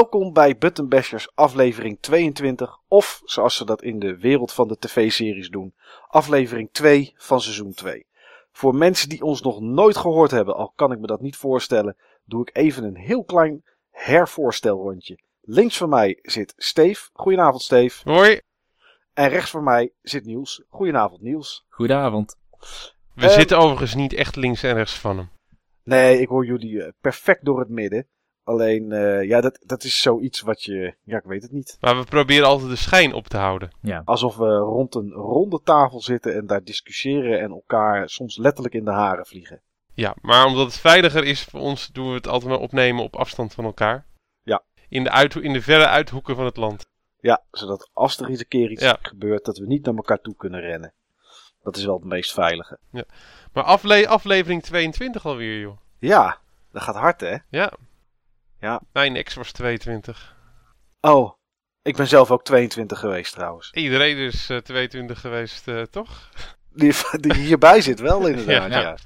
Welkom bij Button Bashers aflevering 22 of zoals ze dat in de wereld van de tv-series doen, aflevering 2 van seizoen 2. Voor mensen die ons nog nooit gehoord hebben, al kan ik me dat niet voorstellen, doe ik even een heel klein hervoorstelrondje. Links van mij zit Steef. Goedenavond Steef. Hoi. En rechts van mij zit Niels. Goedenavond Niels. Goedenavond. We Eh, zitten overigens niet echt links en rechts van hem. Nee, ik hoor jullie eh, perfect door het midden. Alleen, eh, ja, dat, dat is zoiets wat je, ja, ik weet het niet. Maar we proberen altijd de schijn op te houden. Ja, Alsof we rond een ronde tafel zitten en daar discussiëren en elkaar soms letterlijk in de haren vliegen. Ja, maar omdat het veiliger is voor ons, doen we het altijd maar opnemen op afstand van elkaar. Ja. In de, uitho- in de verre uithoeken van het land. Ja, zodat als er eens een keer iets Ja. gebeurt, dat we niet naar elkaar toe kunnen rennen. Dat is wel het meest veilige. Maar afle- aflevering 22 alweer, joh. Ja, dat gaat hard, hè? Ja. Ja. Mijn ex was 22. Oh, ik ben zelf ook 22 geweest trouwens. Iedereen is eh, 22 geweest, eh, toch? Die, die hierbij zit wel inderdaad, ja. Ja.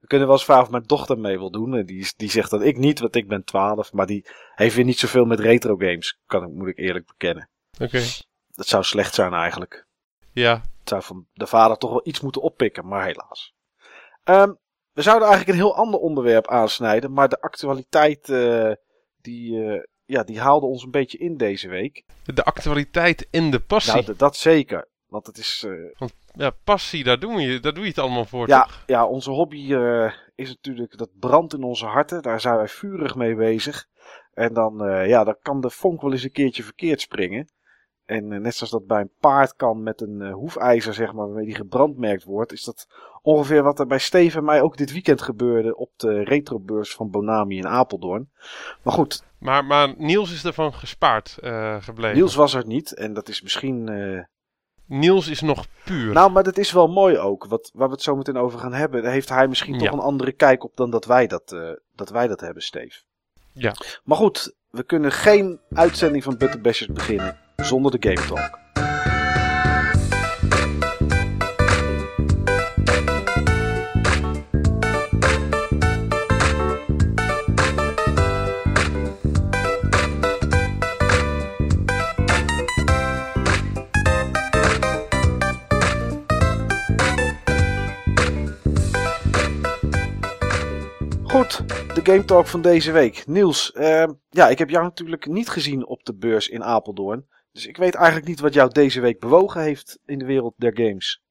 We kunnen wel eens vragen of mijn dochter mee wil doen. En die, die zegt dat ik niet, want ik ben 12. Maar die heeft weer niet zoveel met retro games, kan ik, moet ik eerlijk bekennen. Oké. Dat zou slecht zijn eigenlijk. Ja. Het zou van de vader toch wel iets moeten oppikken, maar helaas. Ehm, we zouden eigenlijk een heel ander onderwerp aansnijden, maar de actualiteit eh, die, eh, ja, die haalde ons een beetje in deze week. De actualiteit en de passie. Nou, dat zeker. Want het is. eh, Ja, passie, daar, doen we, daar doe je het allemaal voor, ja, toch? ja, onze hobby eh, is natuurlijk. Dat brandt in onze harten. Daar zijn wij vurig mee bezig. En dan, ja, dan kan de vonk wel eens een keertje verkeerd springen. En eh, net zoals dat bij een paard kan met een eh, hoefijzer, zeg maar, waarmee die gebrandmerkt wordt, is dat ongeveer wat er bij Steven en mij ook dit weekend gebeurde op de retrobeurs van Bonami in Apeldoorn. Maar goed, Maar, maar Niels is ervan gespaard eh, gebleven. Niels was er niet en dat is misschien. eh, Niels is nog puur. Nou, maar dat is wel mooi ook. Wat, waar we het zo meteen over gaan hebben. Daar heeft hij misschien toch een andere kijk op dan dat wij dat, dat, wij dat hebben, Steve. Ja. Maar goed, we kunnen geen uitzending van Butter Bashers beginnen zonder de Game Talk. Goed, de Game Talk van deze week. Niels, eh, ja, ik heb jou natuurlijk niet gezien op de beurs in Apeldoorn. Dus ik weet eigenlijk niet wat jou deze week bewogen heeft in de wereld der games.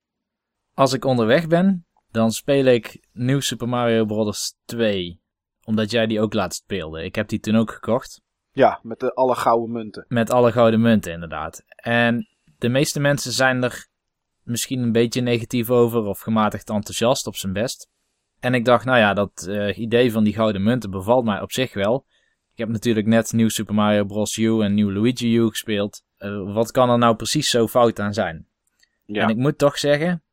als ik onderweg ben, dan speel ik New Super Mario Bros. 2. Omdat jij die ook laatst speelde. Ik heb die toen ook gekocht. Ja, met de alle gouden munten. Met alle gouden munten inderdaad. En de meeste mensen zijn er misschien een beetje negatief over of gematigd enthousiast op zijn best. En ik dacht, nou ja, dat eh, idee van die gouden munten bevalt mij op zich wel. Ik heb natuurlijk net New Super Mario Bros. U en New Luigi U gespeeld. Eh, wat kan er nou precies zo fout aan zijn? Ja, En ik moet toch zeggen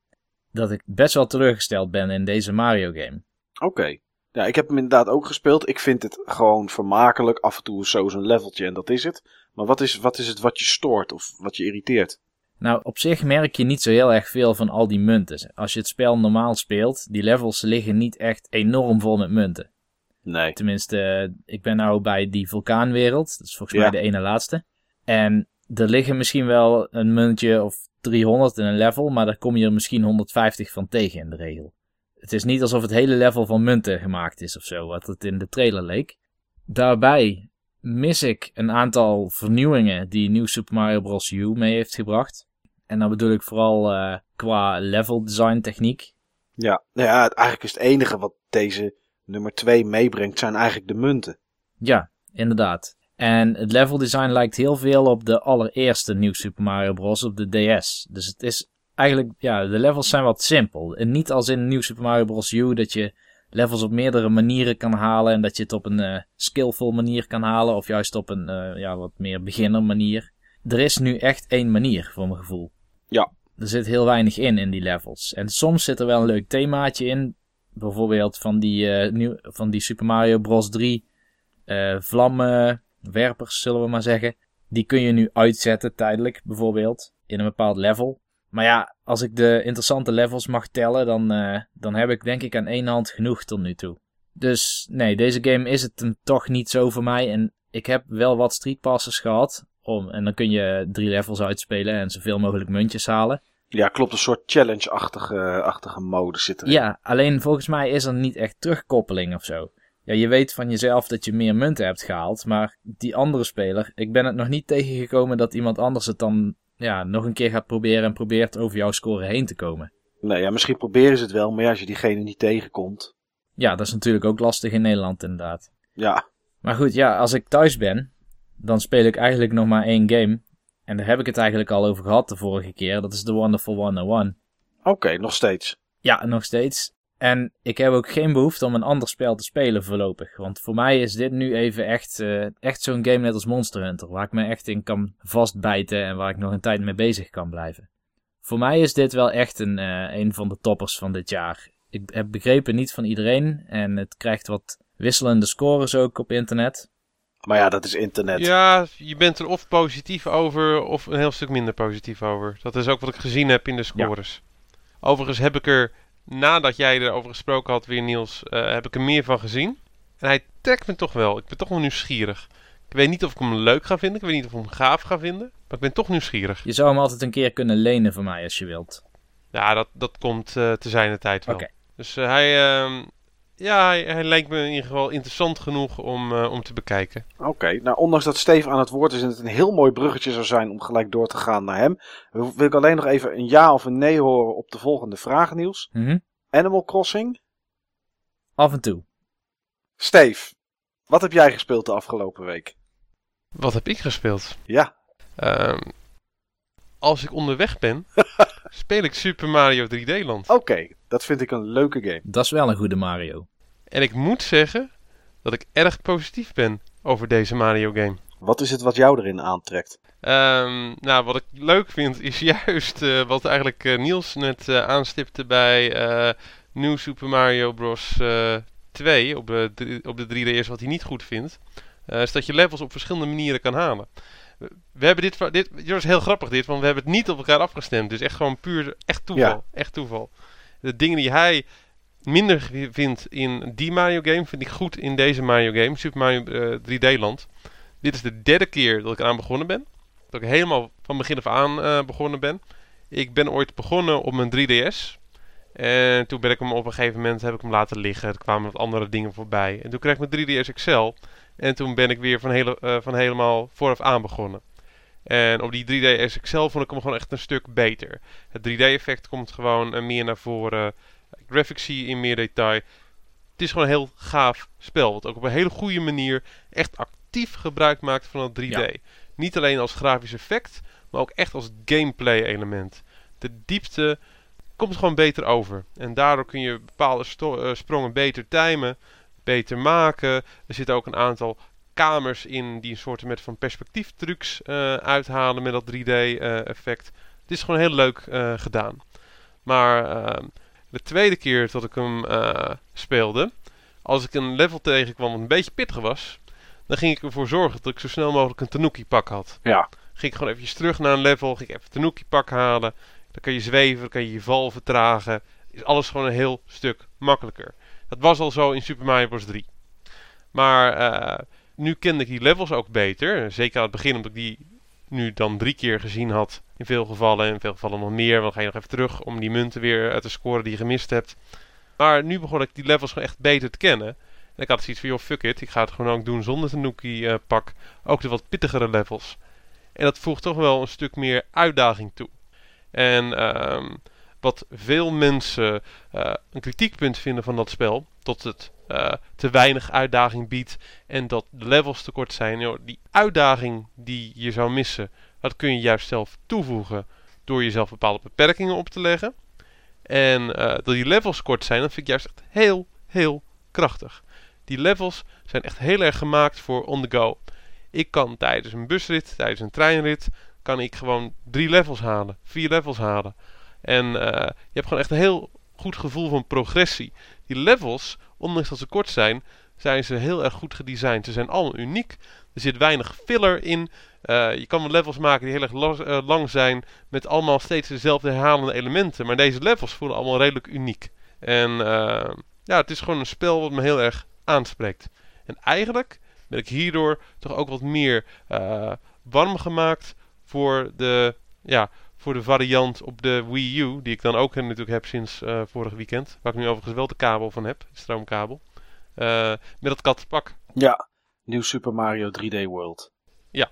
dat ik best wel teleurgesteld ben in deze Mario game. oké. Ja, ik heb hem inderdaad ook gespeeld. Ik vind het gewoon vermakelijk. Af en toe zo zo'n leveltje en dat is het. Maar wat is, wat is het wat je stoort of wat je irriteert? Nou, op zich merk je niet zo heel erg veel van al die munten. Als je het spel normaal speelt, die levels liggen niet echt enorm vol met munten. Nee. Tenminste, eh, ik ben nou bij die vulkaanwereld. Dat is volgens Ja. mij de ene laatste. En er liggen misschien wel een muntje of 300 in een level, maar daar kom je er misschien 150 van tegen in de regel. Het is niet alsof het hele level van munten gemaakt is of zo, wat het in de trailer leek. Daarbij mis ik een aantal vernieuwingen die New Super Mario Bros. U mee heeft gebracht. En dan bedoel ik vooral eh, qua level design techniek. Ja, nou ja, het- eigenlijk is het enige wat deze nummer 2 meebrengt, zijn eigenlijk de munten. Ja, inderdaad. En het level design lijkt heel veel op de allereerste New Super Mario Bros. op de DS. Dus het is eigenlijk, ja, de levels zijn wat simpel. En niet als in New Super Mario Bros. U dat je levels op meerdere manieren kan halen. En dat je het op een eh, skillful manier kan halen. Of juist op een, eh, ja, wat meer beginner manier. Er is nu echt één manier, voor mijn gevoel. Ja. Er zit heel weinig in, in die levels. En soms zit er wel een leuk themaatje in. Bijvoorbeeld van die, eh, nieuw, van die Super Mario Bros. 3 eh vlammenwerpers, zullen we maar zeggen. Die kun je nu uitzetten tijdelijk, bijvoorbeeld, in een bepaald level. Maar ja, als ik de interessante levels mag tellen, dan, eh, dan heb ik denk ik aan één hand genoeg tot nu toe. Dus nee, deze game is het toch niet zo voor mij. En ik heb wel wat street passes gehad. Om, en dan kun je drie levels uitspelen en zoveel mogelijk muntjes halen. Ja, klopt. Een soort challenge-achtige achtige mode zit erin. Ja, alleen volgens mij is er niet echt terugkoppeling of zo. Ja, je weet van jezelf dat je meer munten hebt gehaald, maar die andere speler, ik ben het nog niet tegengekomen dat iemand anders het dan ja, nog een keer gaat proberen en probeert over jouw score heen te komen. Nee, ja, misschien proberen ze het wel, maar ja, als je diegene niet tegenkomt. Ja, dat is natuurlijk ook lastig in Nederland inderdaad. Ja, Maar goed, ja, als ik thuis ben, dan speel ik eigenlijk nog maar één game. En daar heb ik het eigenlijk al over gehad de vorige keer. Dat is The Wonderful 101. oké, nog steeds. Ja, nog steeds. En ik heb ook geen behoefte om een ander spel te spelen voorlopig. Want voor mij is dit nu even echt, eh, echt zo'n game net als Monster Hunter. Waar ik me echt in kan vastbijten en waar ik nog een tijd mee bezig kan blijven. Voor mij is dit wel echt een, eh, een van de toppers van dit jaar. Ik heb begrepen niet van iedereen. En het krijgt wat wisselende scores ook op internet. Maar ja, dat is internet. Ja, je bent er of positief over of een heel stuk minder positief over. Dat is ook wat ik gezien heb in de scores. Overigens heb ik er, nadat jij erover gesproken had weer Niels, eh, heb ik er meer van gezien. En hij trekt me toch wel. Ik ben toch wel nieuwsgierig. Ik weet niet of ik hem leuk ga vinden. Ik weet niet of ik hem gaaf ga vinden. Maar ik ben toch nieuwsgierig. Je zou hem altijd een keer kunnen lenen voor mij als je wilt. Ja, dat, dat komt eh, te zijn de tijd wel. Dus eh, hij, ehm, ja, hij, hij lijkt me in ieder geval interessant genoeg om, eh, om te bekijken. Oké, nou ondanks dat Steve aan het woord is en het een heel mooi bruggetje zou zijn om gelijk door te gaan naar hem, wil ik alleen nog even een ja of een nee horen op de volgende vraag, Niels. Mhm. Animal Crossing? Af en toe. Steve, wat heb jij gespeeld de afgelopen week? Wat heb ik gespeeld? Ja, Ehm, als ik onderweg ben, speel ik Super Mario 3D Land. oké, dat vind ik een leuke game. Dat is wel een goede Mario. En ik moet zeggen dat ik erg positief ben over deze Mario game. Wat is het wat jou erin aantrekt? Ehm, nou, wat ik leuk vind is juist eh, wat eigenlijk eh, Niels net eh, aanstipte bij eh New Super Mario Bros. eh, 2 op op de 3DS, wat hij niet goed vindt. eh, is dat je levels op verschillende manieren kan halen. We, hebben dit, dit, dit was heel grappig dit, want we hebben het niet op elkaar afgestemd. Dus echt gewoon puur, echt toeval. Ja. Echt toeval. De dingen die hij minder vindt in die Mario game, vind ik goed in deze Mario game, Super Mario eh, 3D Land. Dit is de derde keer dat ik eraan begonnen ben. Dat ik helemaal van begin af aan eh, begonnen ben. Ik ben ooit begonnen op mijn 3DS. En toen ben ik hem op een gegeven moment heb ik hem laten liggen. Er kwamen wat andere dingen voorbij. En toen kreeg ik mijn 3DS XL. En toen ben ik weer van, hele, eh, van helemaal vooraf aan begonnen. En op die 3DS XL vond ik hem gewoon echt een stuk beter. Het 3D-effect komt gewoon eh, meer naar voren. Graphics zie je in meer detail. Het is gewoon een heel gaaf spel. Wat ook op een hele goede manier echt actief gebruik maakt van het 3D. Ja. Niet alleen als grafisch effect, maar ook echt als gameplay element. De diepte komt gewoon beter over. En daardoor kun je bepaalde eh, sprongen beter timen, beter maken. Er zitten ook een aantal kamers in die een soort met van perspectieftrucs eh uithalen met dat 3D-effect. het is gewoon heel leuk eh, gedaan. Maar eh, de tweede keer dat ik hem eh, speelde, als ik een level tegenkwam wat een beetje pittig was, dan ging ik ervoor zorgen dat ik zo snel mogelijk een Tanuki pak had. Ja, Ging ik gewoon eventjes terug naar een level, ging ik even Tanuki pak halen. Dan kan je zweven, dan kan je je val vertragen. Is alles gewoon een heel stuk makkelijker. Dat was al zo in Super Mario Bros. 3. Maar eh, nu kende ik die levels ook beter. Zeker aan het begin, omdat ik die nu dan drie keer gezien had. In veel gevallen, in veel gevallen nog meer. Want dan ga je nog even terug om die munten weer eh, te scoren die je gemist hebt. Maar nu begon ik die levels gewoon echt beter te kennen. En ik had zoiets van, joh, fuck it. Ik ga het gewoon ook doen zonder Tanuki eh. Ook de wat pittigere levels. En dat voegt toch wel een stuk meer uitdaging toe. En ehm, wat veel mensen eh, een kritiekpunt vinden van dat spel, dat het eh, te weinig uitdaging biedt en dat de levels te kort zijn. Die uitdaging die je zou missen, dat kun je juist zelf toevoegen door jezelf bepaalde beperkingen op te leggen. En eh, dat die levels kort zijn, dat vind ik juist echt heel, heel krachtig. Die levels zijn echt heel erg gemaakt voor on the go. Ik kan tijdens een busrit, tijdens een treinrit, kan ik gewoon drie levels halen, vier levels halen. En eh, je hebt gewoon echt een heel goed gevoel van progressie. Die levels, ondanks dat ze kort zijn, zijn ze heel erg goed gedesigned. Ze zijn allemaal uniek. Er zit weinig filler in. Eh, je kan levels maken die heel erg eh, lang zijn, met allemaal steeds dezelfde herhalende elementen. Maar deze levels voelen allemaal redelijk uniek. En eh, ja, het is gewoon een spel wat me heel erg aanspreekt. En eigenlijk ben ik hierdoor toch ook wat meer warm gemaakt voor de, ja, voor de variant op de Wii U. Die ik dan ook natuurlijk heb sinds uh, vorig weekend. Waar ik nu overigens wel de kabel van heb, de stroomkabel. Uh, met dat kattenpak. Ja, nieuw Super Mario 3D World. Ja.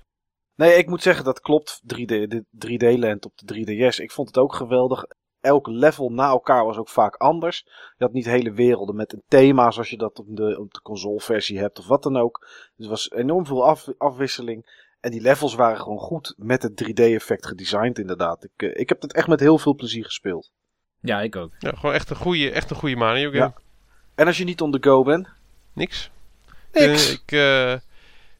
Nee, ik moet zeggen, dat klopt. 3D, de 3D-land op de 3DS. Ik vond het ook geweldig. Elk level na elkaar was ook vaak anders. Je had niet hele werelden met een thema zoals je dat op de, op de consoleversie hebt of wat dan ook. Dus er was enorm veel af, afwisseling. En die levels waren gewoon goed met het 3D-effect gedesigned, inderdaad. Ik, uh, ik heb het echt met heel veel plezier gespeeld. Ja, ik ook. Ja, gewoon echt een goede, echt een goede Mario game. Ja. En als je niet on the go bent? Niks. Niks. Uh, ik, uh,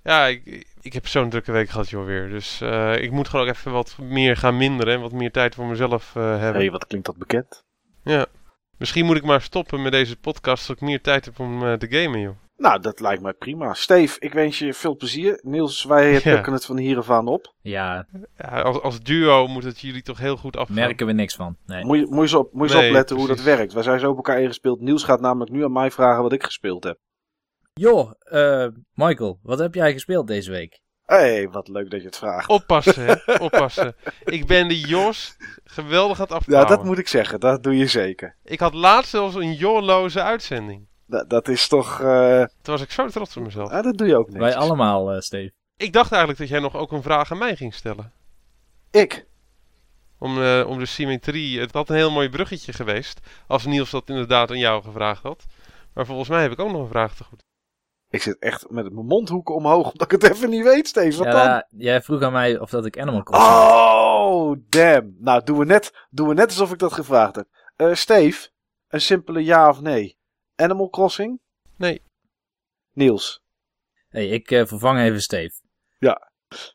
ja, ik, ik heb zo'n drukke week gehad, joh, weer. Dus ik moet gewoon ook even wat meer gaan minderen en wat meer tijd voor mezelf hebben. Hé, hey, wat klinkt dat bekend? Ja. Misschien moet ik maar stoppen met deze podcast, zodat ik meer tijd heb om te gamen, joh. Nou, dat lijkt mij prima. Steve, ik wens je veel plezier. Niels, wij ja. pakken het van hier af aan op. Ja. ja als, als, duo moet het jullie toch heel goed afgaan. Merken we niks van. Nee. Moet je, moet je eens op, moet je nee, opletten precies. hoe dat werkt. Wij zijn zo op elkaar ingespeeld. Niels gaat namelijk nu aan mij vragen wat ik gespeeld heb. Joh, uh, Michael, wat heb jij gespeeld deze week? Hé, hey, wat leuk dat je het vraagt. Oppassen, hè? Oppassen. Ik ben de Jos geweldig aan het afbouwen. Ja, dat moet ik zeggen. Dat doe je zeker. Ik had laatst zelfs een joorloze uitzending. Dat, dat is toch... Uh... Toen was ik zo trots op mezelf. Ja, dat doe je ook niet. Wij allemaal, uh, Steve. Ik dacht eigenlijk dat jij nog ook een vraag aan mij ging stellen. Ik? Om, uh, om de symmetrie. Het had een heel mooi bruggetje geweest. Als Niels dat inderdaad aan jou gevraagd had. Maar volgens mij heb ik ook nog een vraag te goed. Ik zit echt met mijn mondhoeken omhoog omdat ik het even niet weet, Steve. Wat ja, dan? Jij vroeg aan mij of dat ik Animal Crossing Oh, damn. Nou, doen we net, doen we net alsof ik dat gevraagd heb. Uh, Steve, een simpele ja of nee? Animal Crossing? Nee. Niels? Nee, ik uh, vervang even Steve. Ja.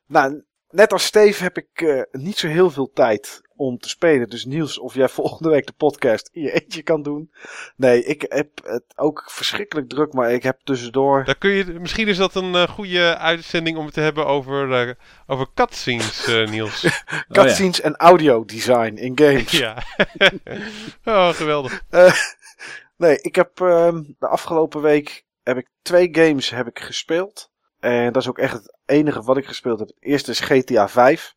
Nou, net als Steve heb ik uh, niet zo heel veel tijd om te spelen. Dus Niels, of jij volgende week de podcast in je eentje kan doen. Nee, ik heb het ook verschrikkelijk druk, maar ik heb tussendoor... Daar kun je, misschien is dat een uh, goede uitzending om het te hebben over, uh, over cutscenes, uh, Niels. cutscenes oh, ja. en audio design in games. ja. oh, geweldig. Nee, ik heb ehm, de afgelopen week heb ik twee games heb ik gespeeld. En dat is ook echt het enige wat ik gespeeld heb. Het eerste is GTA 5.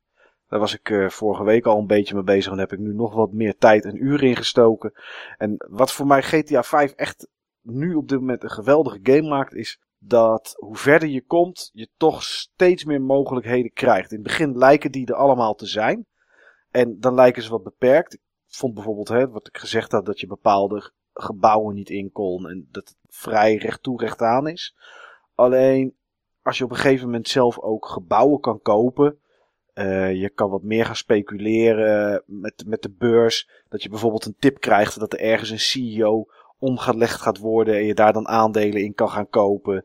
Daar was ik uh, vorige week al een beetje mee bezig en heb ik nu nog wat meer tijd en uren in gestoken. En wat voor mij GTA 5 echt nu op dit moment een geweldige game maakt, is dat hoe verder je komt, je toch steeds meer mogelijkheden krijgt. In het begin lijken die er allemaal te zijn. En dan lijken ze wat beperkt. Ik vond bijvoorbeeld, hè, wat ik gezegd had, dat je bepaalde gebouwen niet in kon. En dat het vrij recht toe recht aan is. Alleen, als je op een gegeven moment zelf ook gebouwen kan kopen. Uh, je kan wat meer gaan speculeren met, met de beurs. Dat je bijvoorbeeld een tip krijgt dat er ergens een CEO omgelegd gaat worden. En je daar dan aandelen in kan gaan kopen.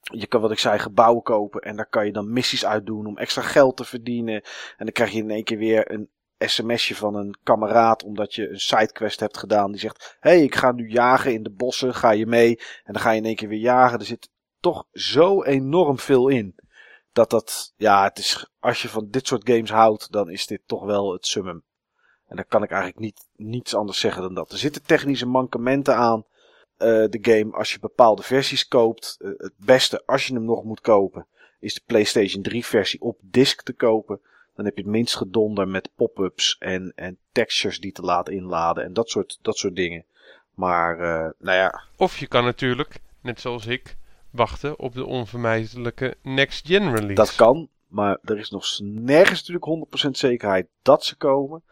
Je kan, wat ik zei, gebouwen kopen. En daar kan je dan missies uit doen om extra geld te verdienen. En dan krijg je in één keer weer een sms'je van een kameraad. Omdat je een sidequest hebt gedaan. Die zegt, hé, hey, ik ga nu jagen in de bossen. Ga je mee? En dan ga je in één keer weer jagen. Er zit toch zo enorm veel in dat dat, ja, het is, als je van dit soort games houdt, dan is dit toch wel het summum. En dan kan ik eigenlijk niet, niets anders zeggen dan dat. Er zitten technische mankementen aan uh, de game als je bepaalde versies koopt. Uh, het beste, als je hem nog moet kopen, is de PlayStation 3 versie op disc te kopen. Dan heb je het minst gedonder met pop-ups en, en textures die te laten inladen en dat soort, dat soort dingen. Maar, uh, nou ja. Of je kan natuurlijk, net zoals ik, wachten op de onvermijdelijke next gen release. Dat kan, maar er is nog nergens natuurlijk 100% zekerheid dat ze komen.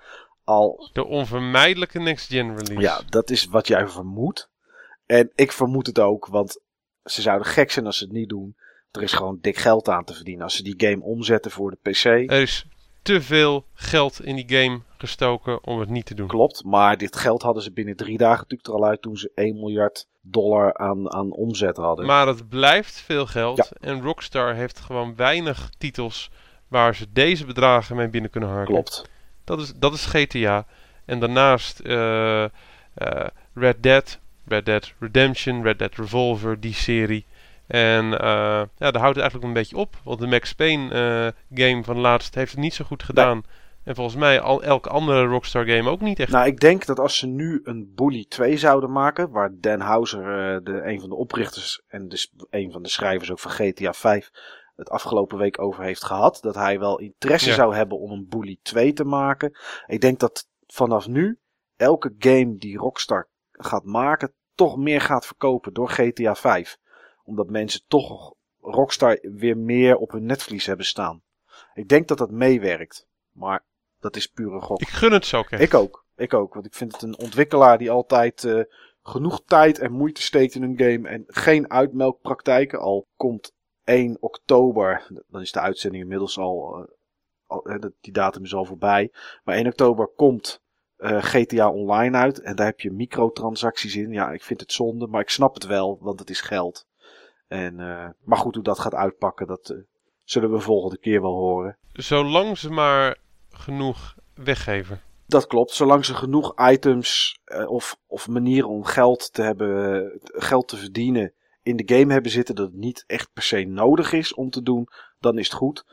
Al... De onvermijdelijke next gen release. Ja, dat is wat jij vermoedt. En ik vermoed het ook, want ze zouden gek zijn als ze het niet doen. Er is gewoon dik geld aan te verdienen als ze die game omzetten voor de PC. Er is te veel geld in die game gestoken om het niet te doen. Klopt, maar dit geld hadden ze binnen drie dagen natuurlijk er al uit toen ze 1 miljard dollar aan, aan omzet hadden. Maar het blijft veel geld. Ja. En Rockstar heeft gewoon weinig titels waar ze deze bedragen mee binnen kunnen harken. Klopt. Dat is, dat is GTA. En daarnaast uh, uh, Red Dead, Red Dead Redemption, Red Dead Revolver, die serie. En uh, ja, daar houdt het eigenlijk een beetje op. Want de Max Payne game van laatst heeft het niet zo goed gedaan. En volgens mij al elke andere Rockstar game ook niet echt. Nou, ik denk dat als ze nu een Bully 2 zouden maken, waar Dan Houser, uh, de, een van de oprichters en dus een van de schrijvers ook van GTA 5, het afgelopen week over heeft gehad, dat hij wel interesse ja. zou hebben om een Bully 2 te maken. Ik denk dat vanaf nu elke game die Rockstar gaat maken, toch meer gaat verkopen door GTA 5. Omdat mensen toch Rockstar weer meer op hun netvlies hebben staan. Ik denk dat dat meewerkt. Maar dat is pure gok. Ik gun het zo. Echt. Ik ook. Ik ook. Want ik vind het een ontwikkelaar die altijd uh, genoeg tijd en moeite steekt in een game. En geen uitmelkpraktijken. Al komt 1 oktober. Dan is de uitzending inmiddels al. Uh, al die datum is al voorbij. Maar 1 oktober komt uh, GTA Online uit. En daar heb je microtransacties in. Ja, ik vind het zonde. Maar ik snap het wel. Want het is geld. En, maar goed, hoe dat gaat uitpakken. Dat zullen we volgende keer wel horen. Zolang ze maar genoeg weggeven. Dat klopt, zolang ze genoeg items uh, of, of manieren om geld te hebben, geld te verdienen in de game hebben zitten dat het niet echt per se nodig is om te doen, dan is het goed.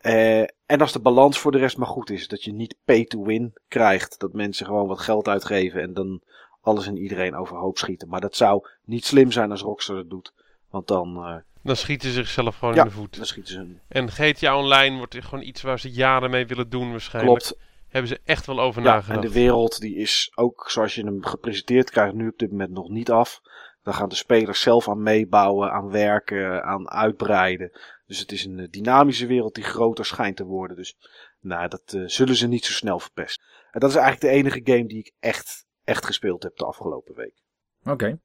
Uh, en als de balans voor de rest maar goed is, dat je niet pay to win krijgt, dat mensen gewoon wat geld uitgeven en dan alles en iedereen overhoop schieten. Maar dat zou niet slim zijn als Rockstar het doet, want dan... Uh, dan schieten ze zichzelf gewoon ja, in de voet. Dan schieten ze... En GTA Online wordt gewoon iets waar ze jaren mee willen doen waarschijnlijk. Klopt. Hebben ze echt wel over ja, nagedacht. En de wereld die is ook zoals je hem gepresenteerd krijgt nu op dit moment nog niet af. Daar gaan de spelers zelf aan meebouwen, aan werken, aan uitbreiden. Dus het is een dynamische wereld die groter schijnt te worden. Dus nou, dat uh, zullen ze niet zo snel verpesten. En dat is eigenlijk de enige game die ik echt, echt gespeeld heb de afgelopen week. Oké. Okay.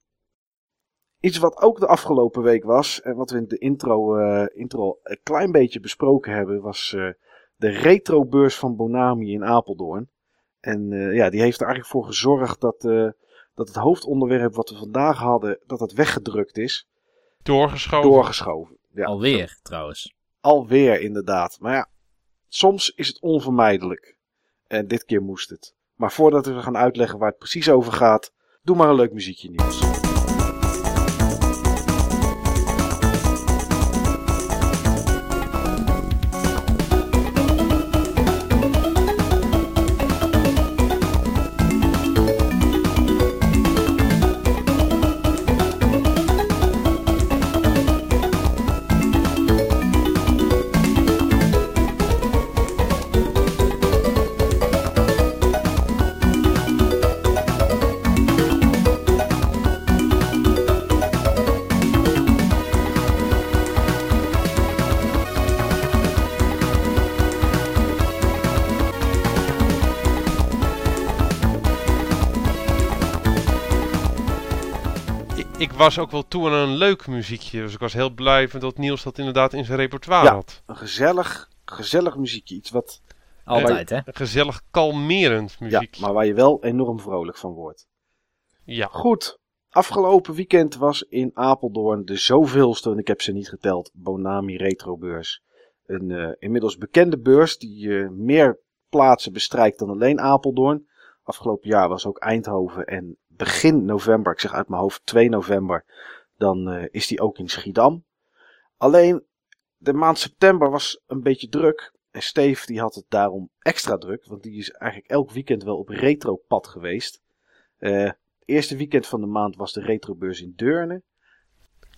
Iets wat ook de afgelopen week was, en wat we in de intro, uh, intro een klein beetje besproken hebben, was uh, de retrobeurs van Bonami in Apeldoorn. En uh, ja, die heeft er eigenlijk voor gezorgd dat, dat het hoofdonderwerp wat we vandaag hadden, dat het weggedrukt is. Doorgeschoven. Doorgeschoven. Ja. Alweer, trouwens. Alweer, inderdaad. Maar ja, soms is het onvermijdelijk. En dit keer moest het. Maar voordat we gaan uitleggen waar het precies over gaat, doe maar een leuk muziekje nieuws. Was ook wel toe aan een leuk muziekje. Dus ik was heel blij dat Niels dat inderdaad in zijn repertoire ja, had. Een gezellig, gezellig muziekje. Iets wat. Altijd, hè? Een gezellig kalmerend muziekje. Ja, maar waar je wel enorm vrolijk van wordt. Ja. Goed. Afgelopen weekend was in Apeldoorn de zoveelste, en ik heb ze niet geteld, Bonami Retrobeurs. Een uh, inmiddels bekende beurs die uh, meer plaatsen bestrijkt dan alleen Apeldoorn. Afgelopen jaar was ook Eindhoven en begin november, ik zeg uit mijn hoofd 2 november, dan uh, is die ook in Schiedam. Alleen de maand september was een beetje druk. En Steve die had het daarom extra druk, want die is eigenlijk elk weekend wel op retropad geweest. Uh, het eerste weekend van de maand was de retrobeurs in Deurne.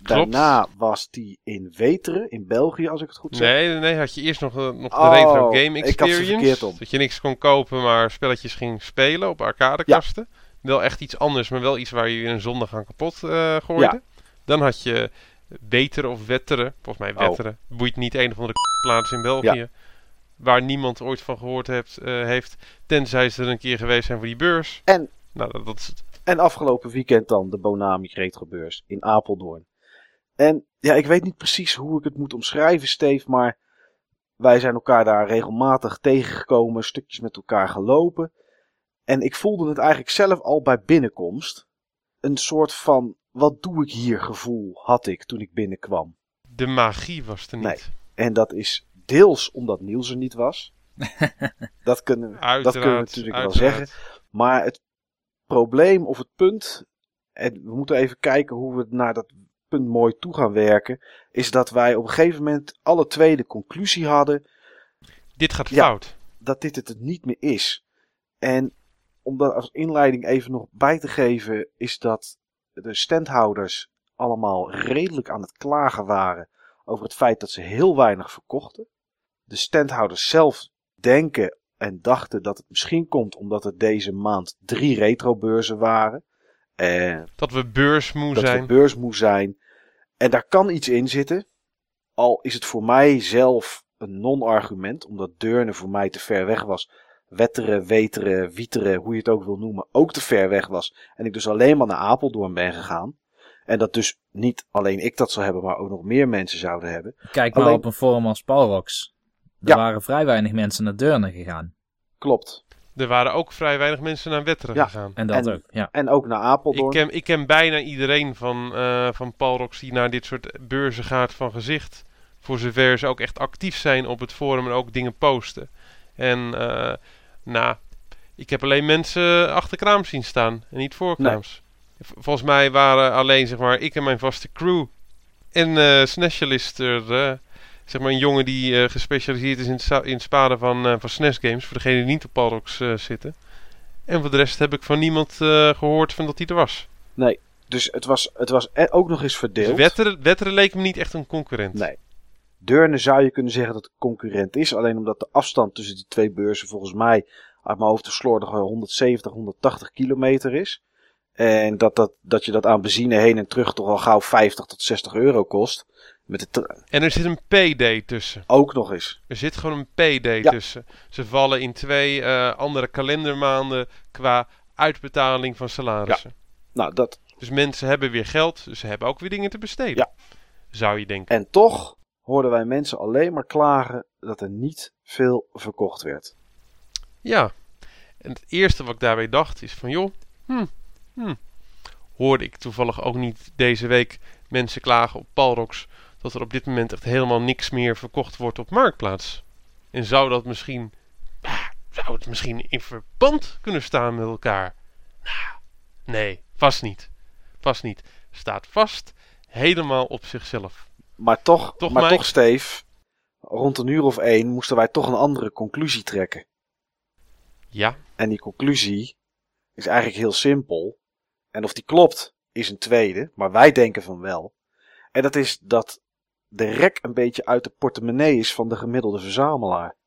Daarna was die in Weteren, in België, als ik het goed zeg. Nee, nee, had je eerst nog, uh, nog de Oh, Retro Game ik had Experience. verkeerd om. Dat je niks kon kopen, maar spelletjes ging spelen op arcadekasten. Wel echt iets anders, maar wel iets waar je een zondag aan kapot uh, gooide. Ja. Dan had je Weteren of Wetteren. Volgens mij Oh. Wetteren. Boeit niet een of andere plaats in België. Waar niemand ooit van gehoord heeft, eh, heeft. Tenzij ze er een keer geweest zijn voor die beurs. En Nou, dat, dat is het. En afgelopen weekend dan de Bonami Retrobeurs in Apeldoorn. En ja, ik weet niet precies hoe ik het moet omschrijven, Steve, maar wij zijn elkaar daar regelmatig tegengekomen, stukjes met elkaar gelopen. En ik voelde het eigenlijk zelf al bij binnenkomst. Een soort van, wat doe ik hier gevoel had ik toen ik binnenkwam. De magie was er niet. Nee. En dat is deels omdat Niels er niet was. dat, kunnen, Uiteraard, dat kunnen we natuurlijk wel zeggen. Maar het probleem of het punt, en we moeten even kijken hoe we naar dat punt mooi toe gaan werken, is dat wij op een gegeven moment alle twee de conclusie hadden. Dit gaat Ja. fout. dat dit het niet meer is. En om dat als inleiding even nog bij te geven, is dat de standhouders allemaal redelijk aan het klagen waren over het feit dat ze heel weinig verkochten. De standhouders zelf denken en dachten dat het misschien komt omdat er deze maand drie retrobeurzen waren. En Dat we beursmoe dat zijn. we beursmoe zijn. En daar kan iets in zitten. Al is het voor mij zelf een non-argument, omdat Deurne voor mij te ver weg was. Wetteren, Weteren, Wieteren, hoe je het ook wil noemen, ook te ver weg was. En ik dus alleen maar naar Apeldoorn ben gegaan. En dat dus niet alleen ik dat zou hebben, maar ook nog meer mensen zouden hebben. Kijk maar Alleen- op een forum als Palrox. Er Ja. waren vrij weinig mensen naar Deurne gegaan. Klopt. Er waren ook vrij weinig mensen naar Wetteren Ja. gegaan. En dat En- ook, ja. En ook naar Ik Apeldoorn. ken, ik ken bijna iedereen van, eh van Palrox die naar dit soort beurzen gaat van gezicht. Voor zover ze ook echt actief zijn op het forum en ook dingen posten. En eh nou, ik heb alleen mensen achter kraam zien staan en niet voor kraams. Volgens mij waren alleen zeg maar ik en mijn vaste crew en eh Snatchalist er, eh, zeg maar een jongen die eh, gespecialiseerd is in het, in het van, eh van SNES games. Voor degenen die niet op Palrox eh, zitten. En voor de rest heb ik van niemand eh, gehoord van dat hij er was. Dus het was, het was e- ook nog eens Dus verdeeld. Wetteren, Wetteren leek me niet echt een concurrent. Nee. Deurne zou je kunnen zeggen dat het concurrent is. Alleen omdat de afstand tussen die twee beurzen volgens mij uit mijn hoofd te slordig 170, 180 kilometer is. En dat, dat, dat je dat aan benzine heen en terug toch al gauw 50 tot 60 euro kost. Met de En er zit een payday tussen. ook nog eens. Er zit gewoon een Ja. tussen. Ze vallen in twee eh, andere kalendermaanden qua uitbetaling van salarissen. Nou, dat. Dus mensen hebben weer geld, dus ze hebben ook weer dingen te besteden. Ja. Zou je denken. En toch hoorden wij mensen alleen maar klagen dat er niet veel verkocht werd. Ja. En het eerste wat ik daarbij dacht is van joh, hm, hm. Hoorde ik toevallig ook niet deze week mensen klagen op Palrox dat er op dit moment echt helemaal niks meer verkocht wordt op Marktplaats. En zou dat misschien, ah, zou het misschien in verband kunnen staan met elkaar? Nou, nee, vast niet. Vast niet. Staat vast helemaal op zichzelf. Maar toch, Toch, maar Mike? toch Steve, rond een uur of één moesten wij toch een andere conclusie trekken. Ja, En die conclusie is eigenlijk heel simpel. En of die klopt, is een tweede, maar wij denken van wel. En dat is dat de rek een beetje uit de portemonnee is van de gemiddelde verzamelaar.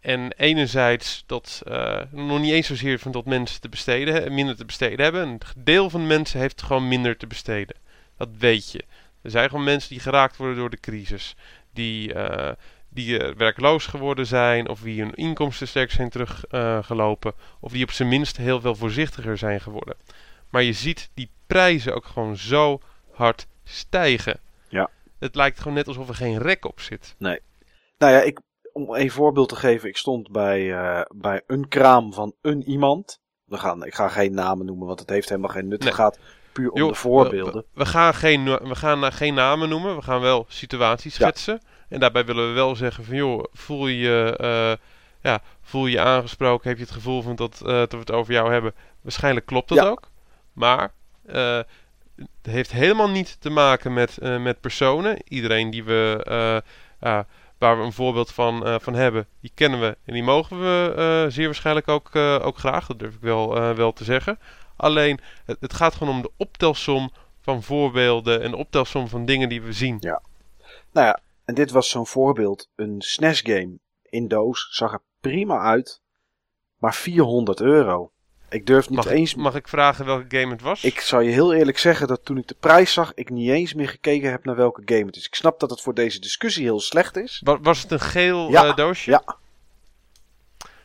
En enerzijds dat eh, nog niet eens zozeer van dat mensen te besteden, he- minder te besteden hebben. Een deel van de mensen heeft gewoon minder te besteden. Dat weet je. Er zijn gewoon mensen die geraakt worden door de crisis. Die, eh, die eh, werkloos geworden zijn. Of wie hun inkomsten sterk zijn teruggelopen. of die op zijn minst heel veel voorzichtiger zijn geworden. Maar je ziet die prijzen ook gewoon zo hard stijgen. Ja. Het lijkt gewoon net alsof er geen rek op zit. Nou ja, ik, om een voorbeeld te geven, ik stond bij, eh, bij een kraam van een iemand. We gaan, ik ga geen namen noemen, want het heeft helemaal geen nut. Nee. Het gaat puur om de voorbeelden. We, we gaan geen, we gaan geen namen noemen. We gaan wel situaties Ja. schetsen. En daarbij willen we wel zeggen van joh, voel je eh, ja, voel je aangesproken? Heb je het gevoel van dat, eh, dat we het over jou hebben? Waarschijnlijk klopt dat Ja. ook. Maar eh, het heeft helemaal niet te maken met, met personen. Iedereen die we, waar we een voorbeeld van, van hebben, die kennen we en die mogen we zeer waarschijnlijk ook, ook graag. Dat durf ik wel, wel te zeggen. Alleen, het, het gaat gewoon om de optelsom van voorbeelden en de optelsom van dingen die we zien. Nou ja, en dit was zo'n voorbeeld. Een SNES game in doos zag er prima uit. Maar 400 euro. Ik durf niet Mag, eens... ik, mag ik vragen welke game het was? Ik zal je heel eerlijk zeggen dat toen ik de prijs zag, ik niet eens meer gekeken heb naar welke game het is. Ik snap dat het voor deze discussie heel slecht is. Wa- was het een geel Ja, eh, doosje? ja.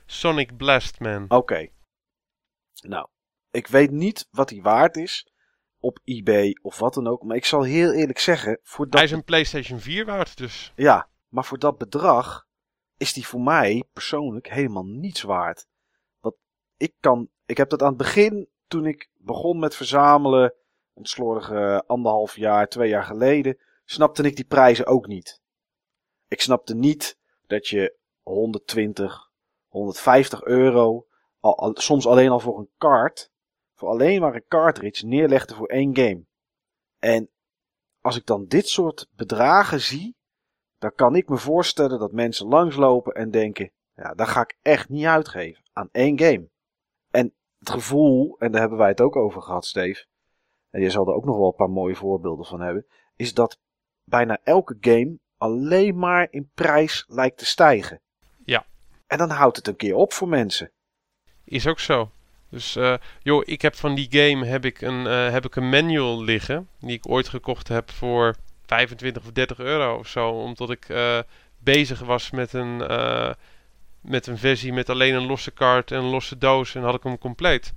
Sonic Blast Man. Oké. Nou, ik weet niet wat die waard is op eBay of wat dan ook. Maar ik zal heel eerlijk zeggen, voor dat, Hij is een PlayStation 4 waard, dus. ja, maar voor dat bedrag is die voor mij persoonlijk helemaal niets waard. Want ik kan, ik heb dat aan het begin, toen ik begon met verzamelen, een slordige anderhalf jaar, twee jaar geleden, snapte ik die prijzen ook niet. Ik snapte niet dat je 120, 150 euro, al, al- soms alleen al voor een kaart, voor alleen maar een cartridge neerlegde voor één game. En als ik dan dit soort bedragen zie, dan kan ik me voorstellen dat mensen langslopen en denken: Ja, daar ga ik echt niet uitgeven aan één game. En het gevoel, en daar hebben wij het ook over gehad, Steve. En je zal er ook nog wel een paar mooie voorbeelden van hebben. Is dat bijna elke game alleen maar in prijs lijkt te stijgen. Ja. En dan houdt het een keer op voor mensen. Is ook zo. Dus uh, joh, ik heb van die game heb ik, een, uh, heb ik een manual liggen. Die ik ooit gekocht heb voor 25 of 30 euro of zo. Omdat ik uh, bezig was met een, met een versie met alleen een losse kaart en een losse doos. En had ik hem compleet.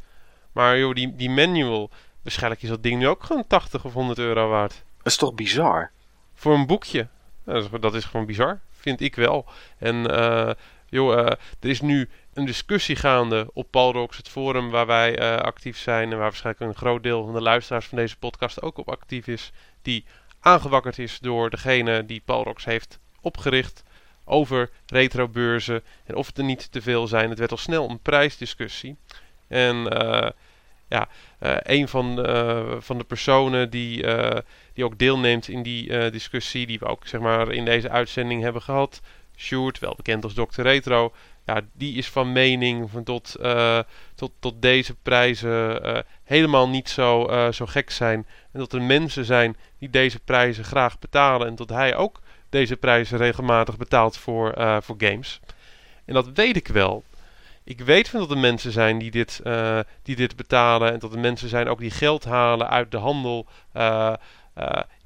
Maar joh, die, die manual. Waarschijnlijk is dat ding nu ook gewoon 80 of 100 euro waard. Dat is toch bizar? Voor een boekje. Dat is, dat is gewoon bizar. Vind ik wel. En joh, er is nu een discussie gaande op Palrox, het forum waar wij uh, actief zijn en waar waarschijnlijk een groot deel van de luisteraars van deze podcast ook op actief is, die aangewakkerd is door degene die Palrox heeft opgericht over retrobeurzen en of het er niet te veel zijn. Het werd al snel een prijsdiscussie. En uh, ja, uh, een van, van de personen die, die ook deelneemt in die discussie, die we ook zeg maar in deze uitzending hebben gehad, Sjoerd, wel bekend als Dr. Retro, ja, die is van mening van tot, uh, tot, tot deze prijzen uh, helemaal niet zo, uh, zo gek zijn. En dat er mensen zijn die deze prijzen graag betalen. En dat hij ook deze prijzen regelmatig betaalt voor, voor games. En dat weet ik wel. Ik weet van dat er mensen zijn die dit, die dit betalen. En dat er mensen zijn ook die geld halen uit de handel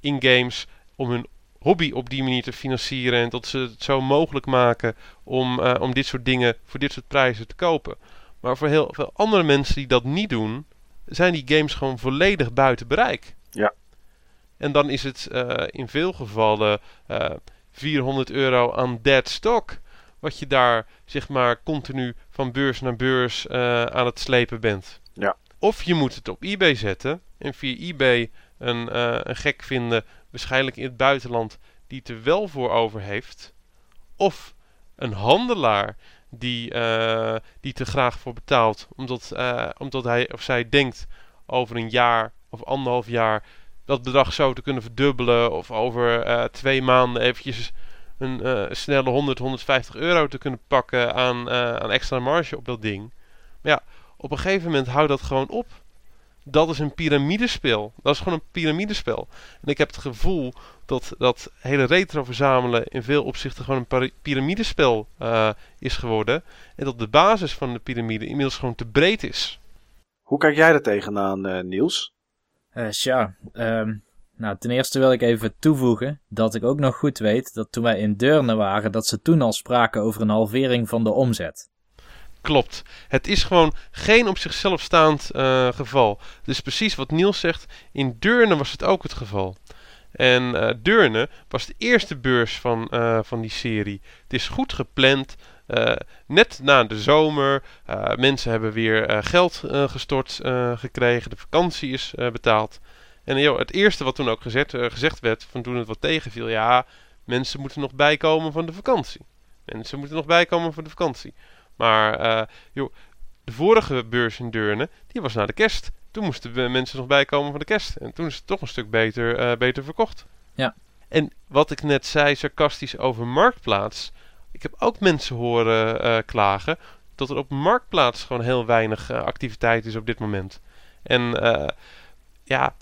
in games om hun hobby op die manier te financieren. En dat ze het zo mogelijk maken om, uh, om dit soort dingen voor dit soort prijzen te kopen. Maar voor heel veel andere mensen die dat niet doen, zijn die games gewoon volledig buiten bereik. Ja. En dan is het uh, in veel gevallen uh, eh, 400 euro aan dead stock. Wat je daar zeg maar continu van beurs naar beurs aan het slepen bent. Ja. Of je moet het op eBay zetten en via eBay een, een gek vinden waarschijnlijk in het buitenland, die het er wel voor over heeft. Of een handelaar die, uh, die te graag voor betaalt, omdat, uh, omdat hij of zij denkt over een jaar of anderhalf jaar dat bedrag zo te kunnen verdubbelen. Of over twee maanden eventjes een snelle 100, 150 euro te kunnen pakken aan, aan extra marge op dat ding. Maar ja, op een gegeven moment houdt dat gewoon op dat is een piramidespel. Dat is gewoon een piramidespel. En ik heb het gevoel dat dat hele retro verzamelen in veel opzichten gewoon een piramidespel uh, is geworden. En dat de basis van de piramide inmiddels gewoon te breed is. Hoe kijk jij er tegenaan, uh, Niels? Uh, tja, um, nou ten eerste wil ik even toevoegen dat ik ook nog goed weet dat toen wij in Deurne waren, dat ze toen al spraken over een halvering van de omzet klopt. Het is gewoon geen op zichzelf staand uh, geval. Dus precies wat Niels zegt, in Deurne was het ook het geval. En uh, Deurne was de eerste beurs van, uh, van die serie. Het is goed gepland. net na de zomer. mensen hebben weer geld gestort gekregen. De vakantie is betaald. En joh, het eerste wat toen ook gezegd werd, van toen het wat tegenviel, ja, mensen moeten nog bijkomen van de vakantie. Mensen moeten nog bijkomen van de vakantie. Maar uh, joh, de vorige beurs in Deurne, die was na de kerst. Toen moesten mensen nog bijkomen van de kerst. En toen is het toch een stuk beter, uh, beter verkocht. Ja. En wat ik net zei, sarcastisch over Marktplaats. Ik heb ook mensen horen uh, klagen dat er op Marktplaats gewoon heel weinig activiteit is op dit moment. En ja,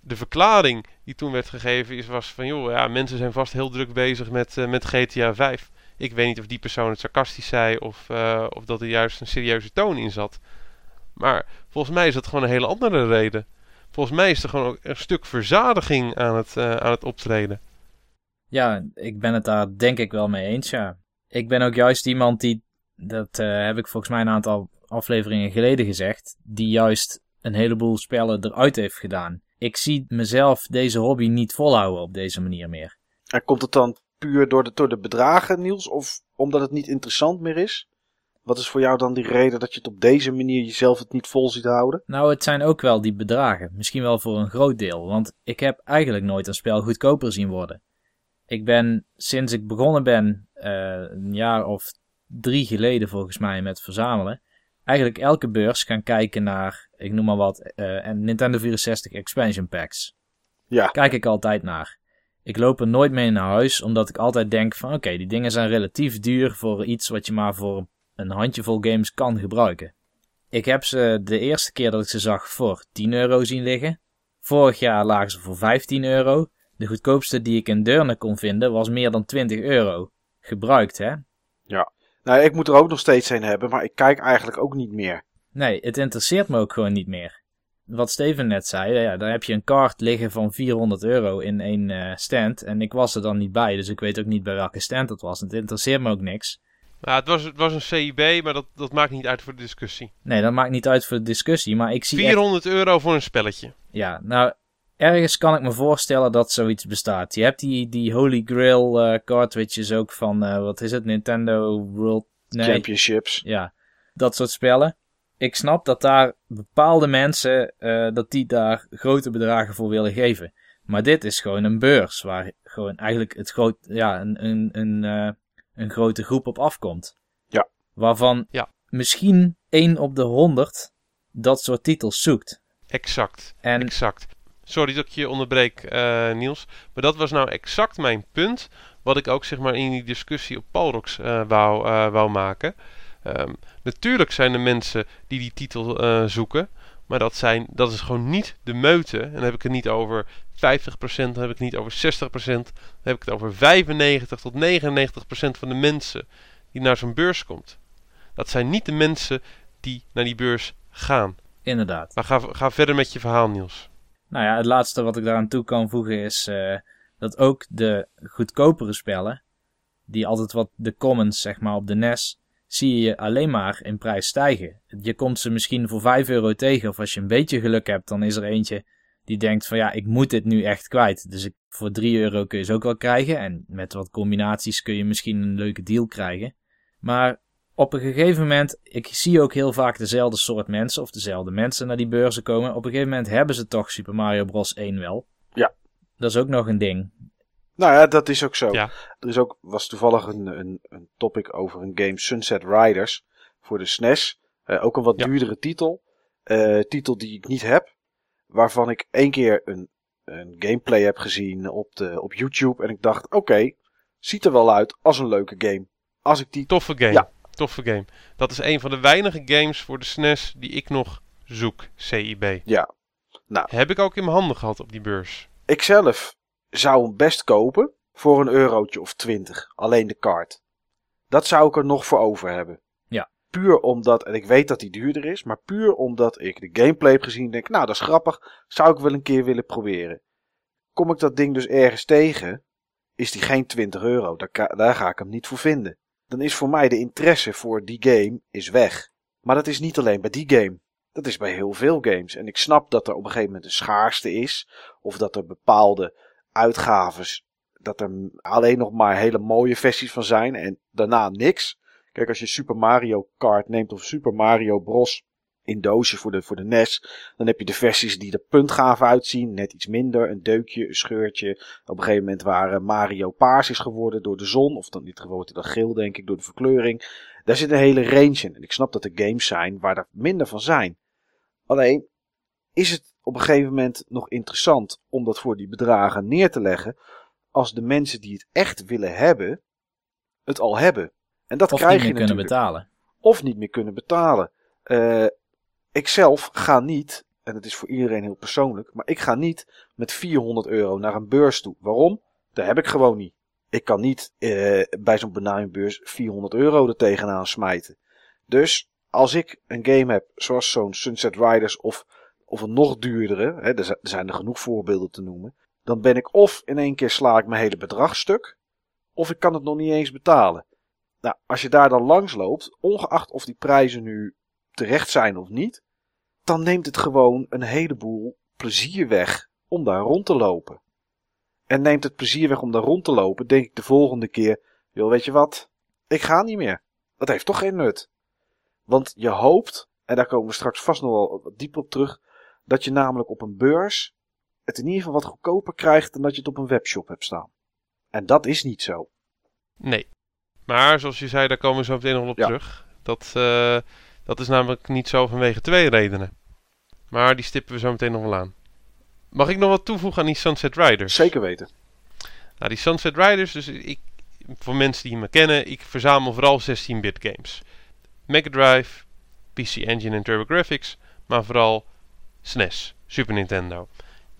de verklaring die toen werd gegeven is, was van... joh, ja, mensen zijn vast heel druk bezig met, met GTA 5. Ik weet niet of die persoon het sarcastisch zei of, uh, of dat er juist een serieuze toon in zat. Maar volgens mij is dat gewoon een hele andere reden. Volgens mij is er gewoon ook een stuk verzadiging aan het, uh, aan het optreden. Ja, ik ben het daar denk ik wel mee eens, ja. Ik ben ook juist iemand die, dat uh, heb ik volgens mij een aantal afleveringen geleden gezegd, die juist een heleboel spellen eruit heeft gedaan. Ik zie mezelf deze hobby niet volhouden op deze manier meer. En komt het dan puur door de, door de bedragen, Niels? Of omdat het niet interessant meer is? Wat is voor jou dan die reden dat je het op deze manier jezelf het niet vol ziet houden? Nou, het zijn ook wel die bedragen. Misschien wel voor een groot deel. Want ik heb eigenlijk nooit een spel goedkoper zien worden. Ik ben sinds ik begonnen ben, uh, een jaar of drie geleden volgens mij met verzamelen, eigenlijk elke beurs gaan kijken naar, ik noem maar wat, uh, Nintendo 64 expansion packs. Ja. Kijk ik altijd naar. Ik loop er nooit mee naar huis, omdat ik altijd denk van oké, die dingen zijn relatief duur voor iets wat je maar voor een handjevol games kan gebruiken. Ik heb ze de eerste keer dat ik ze zag voor 10 euro zien liggen. Vorig jaar lagen ze voor 15 euro. De goedkoopste die ik in Deurne kon vinden was meer dan 20 euro. Gebruikt, hè? Ja. Nou, ik moet er ook nog steeds een hebben, maar ik kijk eigenlijk ook niet meer. Nee, het interesseert me ook gewoon niet meer. Wat Steven net zei, ja, daar heb je een kaart liggen van 400 euro in één uh, stand. En ik was er dan niet bij, dus ik weet ook niet bij welke stand het was. Het interesseert me ook niks. Nou, het was, het was een CIB, maar dat, dat maakt niet uit voor de discussie. Nee, dat maakt niet uit voor de discussie, maar ik zie 400 euro voor een spelletje. Ja, nou, ergens kan ik me voorstellen dat zoiets bestaat. Je hebt die, die Holy Grail uh, cartridges ook van, uh, wat is het, Nintendo World... Nee. Championships. Ja, dat soort spellen. Ik snap dat daar bepaalde mensen, uh, dat die daar grote bedragen voor willen geven. Maar dit is gewoon een beurs waar gewoon eigenlijk het groot, ja, een, een, een, een grote groep op afkomt. Ja. Waarvan ja. misschien één op de honderd dat soort titels zoekt. Exact. En... Exact. Sorry dat ik je onderbreek, uh, Niels. Maar dat was nou exact mijn punt. Wat ik ook zeg maar in die discussie op Palrox uh, wou, uh, wou maken. Um, natuurlijk zijn er mensen die die titel zoeken. Maar dat, zijn, dat is gewoon niet de meute. En dan heb ik het niet over 50%, dan heb ik het niet over 60%. Dan heb ik het over 95 tot 99% van de mensen die naar zo'n beurs komt. Dat zijn niet de mensen die naar die beurs gaan. Inderdaad. Maar ga, ga verder met je verhaal, Niels. Nou ja, het laatste wat ik daaraan toe kan voegen is uh, dat ook de goedkopere spellen, die altijd wat de commons zeg maar op de NES, zie je alleen maar in prijs stijgen. Je komt ze misschien voor 5 euro tegen, of als je een beetje geluk hebt, dan is er eentje die denkt van ja, ik moet dit nu echt kwijt. Dus ik, voor 3 euro kun je ze ook wel krijgen. En met wat combinaties kun je misschien een leuke deal krijgen. Maar op een gegeven moment, ik zie ook heel vaak dezelfde soort mensen of dezelfde mensen naar die beurzen komen. Op een gegeven moment hebben ze toch Super Mario Bros. 1 wel. Ja. Dat is ook nog een ding. Nou ja, dat is ook zo. Ja. Er is ook, was toevallig een, een, een topic over een game Sunset Riders voor de SNES. Uh, ook een wat Ja. duurdere titel. Eh, titel die ik niet heb. Waarvan ik één keer een, een gameplay heb gezien op, de, op YouTube. En ik dacht, oké, ziet er wel uit als een leuke game. Als ik die... Toffe game. Ja. Toffe game. Dat is een van de weinige games voor de SNES die ik nog zoek. CIB. Ja. Heb ik ook in mijn handen gehad op die beurs. Ik zelf zou hem best kopen voor een eurotje of twintig. Alleen de kaart. Dat zou ik er nog voor over hebben. Ja. Puur omdat, en ik weet dat die duurder is, maar puur omdat ik de gameplay heb gezien en denk, nou dat is grappig, zou ik wel een keer willen proberen. Kom ik dat ding dus ergens tegen, is die geen 20 euro. Daar, daar ga ik hem niet voor vinden. Dan is voor mij de interesse voor die game is weg. Maar dat is niet alleen bij die game. Dat is bij heel veel games. En ik snap dat er op een gegeven moment een schaarste is. Of dat er bepaalde uitgaves. Dat er alleen nog maar hele mooie versies van zijn. En daarna niks. Kijk, als je Super Mario Kart neemt of Super Mario Bros. in doosje voor de, voor de NES. Dan heb je de versies die er puntgaaf uitzien. Net iets minder. Een deukje, een scheurtje. Op een gegeven moment waar Mario paars is geworden door de zon. Of dan wordt hij dan geel, denk ik, door de verkleuring. Daar zit een hele range in. En ik snap dat er games zijn waar er minder van zijn. Alleen is het op een gegeven moment nog interessant om dat voor die bedragen neer te leggen. Als de mensen die het echt willen hebben, het al hebben. En dat Of krijg niet je meer kunnen natuurlijk. betalen. Of niet meer kunnen betalen. Eh ik zelf ga niet, en het is voor iedereen heel persoonlijk, maar ik ga niet met 400 euro naar een beurs toe. Waarom? Dat heb ik gewoon niet. Ik kan niet eh, bij zo'n benamingбeurs 400 euro er tegenaan smijten. Dus als ik een game heb, zoals zo'n Sunset Riders of, of een nog duurdere, hè, er, zi- zijn er genoeg voorbeelden te noemen, dan ben ik of in één keer sla ik mijn hele bedrag stuk, of ik kan het nog niet eens betalen. Nou, als je daar dan langs loopt, ongeacht of die prijzen nu terecht zijn of niet, dan neemt het gewoon een heleboel plezier weg om daar rond te lopen. En neemt het plezier weg om daar rond te lopen, denk ik de volgende keer, joh, weet je wat, ik ga niet meer. Dat heeft toch geen nut. Want je hoopt, en daar komen we straks vast nog wel dieper op terug, dat je namelijk op een beurs het in ieder geval wat goedkoper krijgt dan dat je het op een webshop hebt staan. En dat is niet zo. Nee. Maar zoals je zei, daar komen we zo meteen nog op Ja. terug. Dat, eh, dat is namelijk niet zo vanwege twee redenen. Maar die stippen we zo meteen nog wel aan. Mag ik nog wat toevoegen aan die Sunset Riders? Zeker weten. Nou, die Sunset Riders, dus ik, voor mensen die me kennen, ik verzamel vooral 16-bit games. Mega Drive, PC Engine en TurboGrafx, maar vooral SNES, Super Nintendo.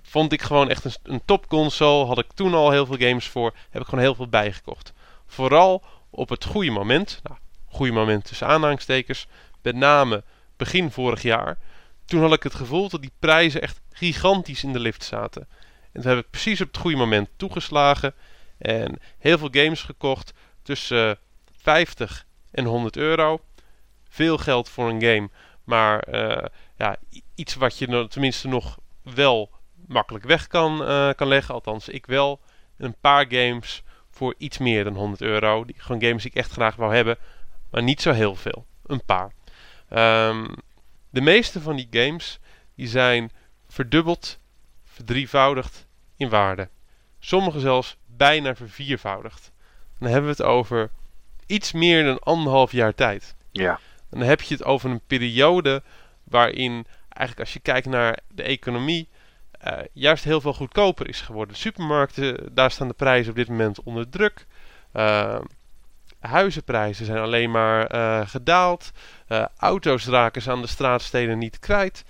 Vond ik gewoon echt een, een top console, had ik toen al heel veel games voor, heb ik gewoon heel veel bijgekocht. Vooral op het goede moment, nou, goede moment tussen aanhalingstekens, met name begin vorig jaar. Toen had ik het gevoel dat die prijzen echt gigantisch in de lift zaten. En toen heb ik precies op het goede moment toegeslagen en heel veel games gekocht tussen 50 en 100 euro. Veel geld voor een game, maar uh, ja, iets wat je tenminste nog wel makkelijk weg kan, uh, kan leggen. Althans, ik wel. Een paar games voor iets meer dan 100 euro. Die, gewoon games die ik echt graag wou hebben, maar niet zo heel veel. Een paar. Um, de meeste van die games die zijn verdubbeld, verdrievoudigd in waarde. Sommige zelfs bijna verviervoudigd. Dan hebben we het over iets meer dan anderhalf jaar tijd. Ja. Dan heb je het over een periode waarin eigenlijk als je kijkt naar de economie uh, juist heel veel goedkoper is geworden. Supermarkten, daar staan de prijzen op dit moment onder druk. Uh, huizenprijzen zijn alleen maar uh, gedaald. auto's raken ze aan de straatsteden niet kwijt.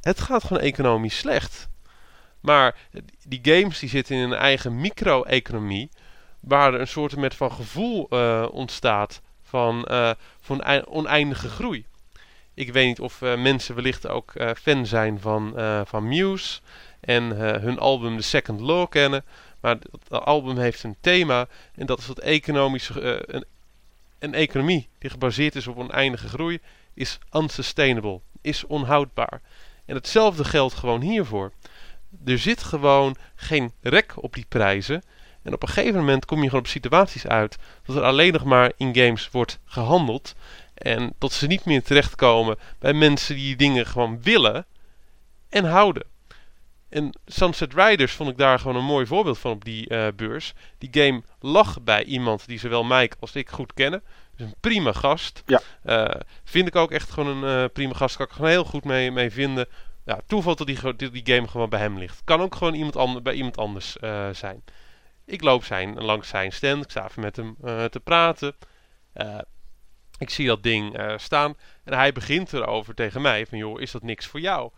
Het gaat gewoon economisch slecht. Maar die games die zitten in een eigen micro-economie. Waar er een soort met van gevoel ontstaat van, van oneindige groei. Ik weet niet of uh, mensen wellicht ook fan zijn van, van Muse. En hun album The Second Law kennen. Maar dat album heeft een thema. En dat is dat economische, een, een economie die gebaseerd is op oneindige groei. Is unsustainable. Is onhoudbaar. En hetzelfde geldt gewoon hiervoor er zit gewoon geen rek op die prijzen. En op een gegeven moment kom je gewoon op situaties uit dat er alleen nog maar in games wordt gehandeld. En dat ze niet meer terechtkomen bij mensen die dingen gewoon willen en houden. En Sunset Riders vond ik daar gewoon een mooi voorbeeld van op die uh, beurs. Die game lag bij iemand die zowel Mike als ik goed kennen. Dus een prima gast. Ja. Uh, vind ik ook echt gewoon een uh, prima gast. Kan ik gewoon heel goed mee, mee vinden ja, toeval dat die, die, die, game gewoon bij hem ligt. Kan ook gewoon iemand anders, bij iemand anders zijn. Ik loop zijn, langs zijn stand. Ik sta even met hem te praten. Ik zie dat ding staan. En hij begint erover tegen mij. Van joh, is dat niks voor jou?